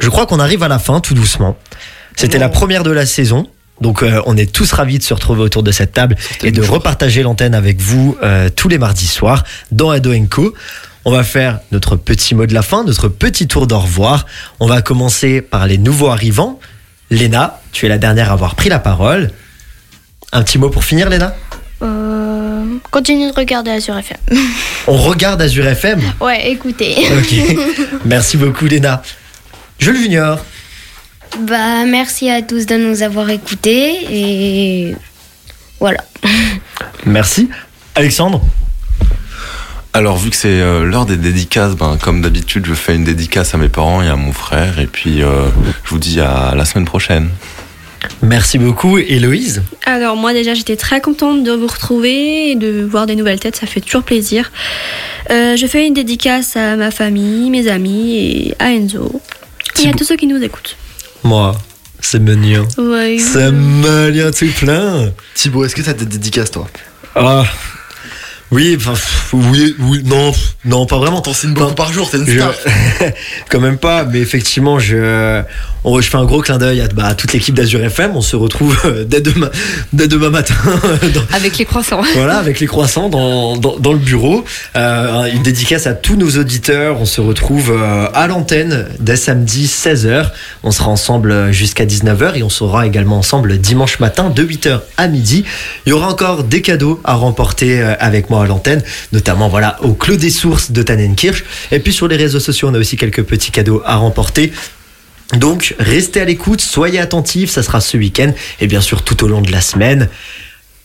je crois qu'on arrive à la fin tout doucement. C'était la première de la saison. Donc euh, on est tous ravis de se retrouver autour de cette table et de repartager l'antenne avec vous euh, tous les mardis soirs dans Ado Co. On va faire notre petit mot de la fin, notre petit tour d'au revoir. On va commencer par les nouveaux arrivants. Léna, tu es la dernière à avoir pris la parole. Un petit mot pour finir, Léna? Euh, continue de regarder Azure FM. On regarde Azure FM ouais, écoutez. Ok. Merci beaucoup, Léna. Jules Junior. Bah, merci à tous de nous avoir écoutés et voilà. Merci. Alexandre. Alors vu que c'est euh, l'heure des dédicaces, ben, comme d'habitude je fais une dédicace à mes parents et à mon frère et puis euh, je vous dis à la semaine prochaine. Merci beaucoup, Héloïse. Alors moi déjà j'étais très contente de vous retrouver et de voir des nouvelles têtes, ça fait toujours plaisir. Euh, je fais une dédicace à ma famille, mes amis et à Enzo. Et à tous ceux qui nous écoutent. Moi, c'est mignon. Ouais. C'est mignon tout plein. Thibaut, est-ce que t'as des dédicaces toi? Ah. Oui, enfin, oui, oui, non, non, pas vraiment. T'en signes beaucoup par jour, t'es une Je- star. Quand même pas, mais effectivement, je, on- je fais un gros clin d'œil à, bah, à toute l'équipe d'Azur FM. On se retrouve euh, dès demain, dès demain matin dans- Avec les croissants. Voilà, avec les croissants dans, dans, dans le bureau. Euh, une dédicace à tous nos auditeurs. On se retrouve euh, à l'antenne dès samedi 16h. On sera ensemble jusqu'à 19h et on sera également ensemble dimanche matin de 8h à midi. Il y aura encore des cadeaux à remporter euh, avec moi à l'antenne, notamment voilà au Clos des Sources de Tannenkirch. Et puis sur les réseaux sociaux, on a aussi quelques petits cadeaux à remporter. Donc, restez à l'écoute, soyez attentifs, ça sera ce week-end et bien sûr tout au long de la semaine.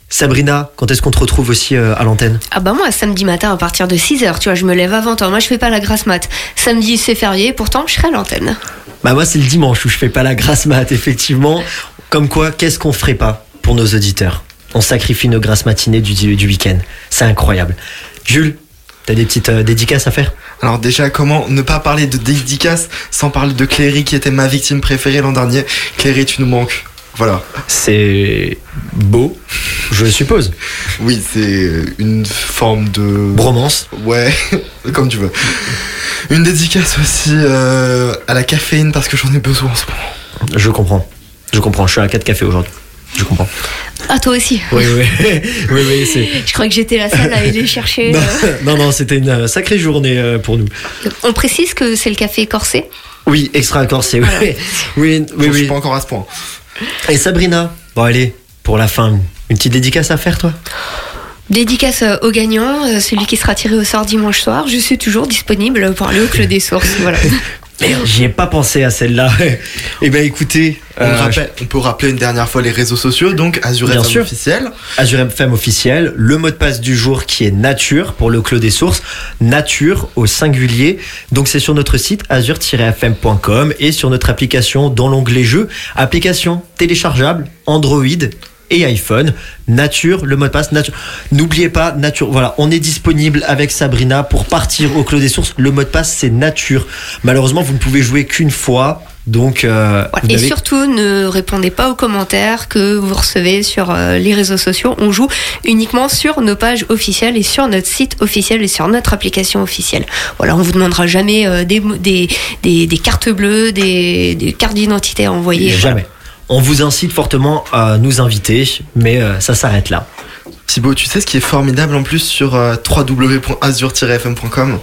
Sabrina, quand est-ce qu'on te retrouve aussi euh, à l'antenne? Ah bah moi, samedi matin à partir de 6h, tu vois, je me lève avant toi. Moi, je fais pas la grasse mat. Samedi, c'est férié, pourtant, je serai à l'antenne. Bah moi c'est le dimanche où je fais pas la grasse mat effectivement. Comme quoi, qu'est-ce qu'on ferait pas pour nos auditeurs? On sacrifie nos grasses matinées du, du week-end. C'est incroyable. Jules, t'as des petites euh, dédicaces à faire? Alors déjà, comment ne pas parler de dédicace sans parler de Cléry qui était ma victime préférée l'an dernier? Cléry, tu nous manques. Voilà. C'est beau, je suppose. Oui, c'est une forme de... Bromance. Ouais, comme tu veux. Une dédicace aussi euh, à la caféine parce que j'en ai besoin en ce moment. Je comprends. Je comprends. Je suis à 4 cafés aujourd'hui. Je comprends. Ah, toi aussi. Oui, oui. oui, oui, c'est. Je crois que j'étais la seule à aller chercher. Non, euh. non, non, c'était une euh, sacrée journée euh, pour nous. On précise que c'est le café corsé. Oui, extra corsé. Oui, oui, oui. Je oui. suis pas encore à ce point. Et Sabrina, bon allez, pour la fin, une petite dédicace à faire toi? Dédicace au gagnant, celui qui sera tiré au sort dimanche soir. Je suis toujours disponible pour aller au Clos des Sources. Voilà. Merde, j'y ai pas pensé à celle-là. eh ben écoutez, On, euh, rappelle- on peut rappeler une dernière fois les réseaux sociaux, donc Azure Bien FM sûr. officiel. Azure FM officiel, le mot de passe du jour qui est nature pour le Clos des Sources, nature au singulier. Donc c'est sur notre site azure-fm.com et sur notre application dans l'onglet jeux, application téléchargeable Android et iPhone, nature, le mot de passe nature. N'oubliez pas nature. Voilà, on est disponible avec Sabrina pour partir au Clos des Sources. Le mot de passe c'est nature. Malheureusement, vous ne pouvez jouer qu'une fois. Donc, euh, Et surtout, ne répondez pas aux commentaires que vous recevez sur euh, les réseaux sociaux. On joue uniquement sur nos pages officielles et sur notre site officiel et sur notre application officielle. Voilà, on vous demandera jamais euh, des, des, des, des cartes bleues, des, des cartes d'identité à envoyer. Jamais. On vous incite fortement à nous inviter, mais euh, ça s'arrête là. Thibaut, tu sais ce qui est formidable en plus sur euh, www.azure-fm.com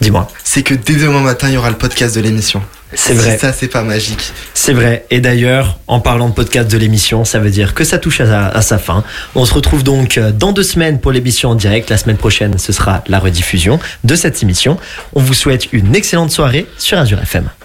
Dis-moi. C'est que dès demain matin, il y aura le podcast de l'émission. C'est vrai. Ça, c'est pas magique. C'est vrai. Et d'ailleurs, en parlant de podcast de l'émission, ça veut dire que ça touche à, à sa fin. On se retrouve donc euh, dans deux semaines pour l'émission en direct. La semaine prochaine, ce sera la rediffusion de cette émission. On vous souhaite une excellente soirée sur Azure FM.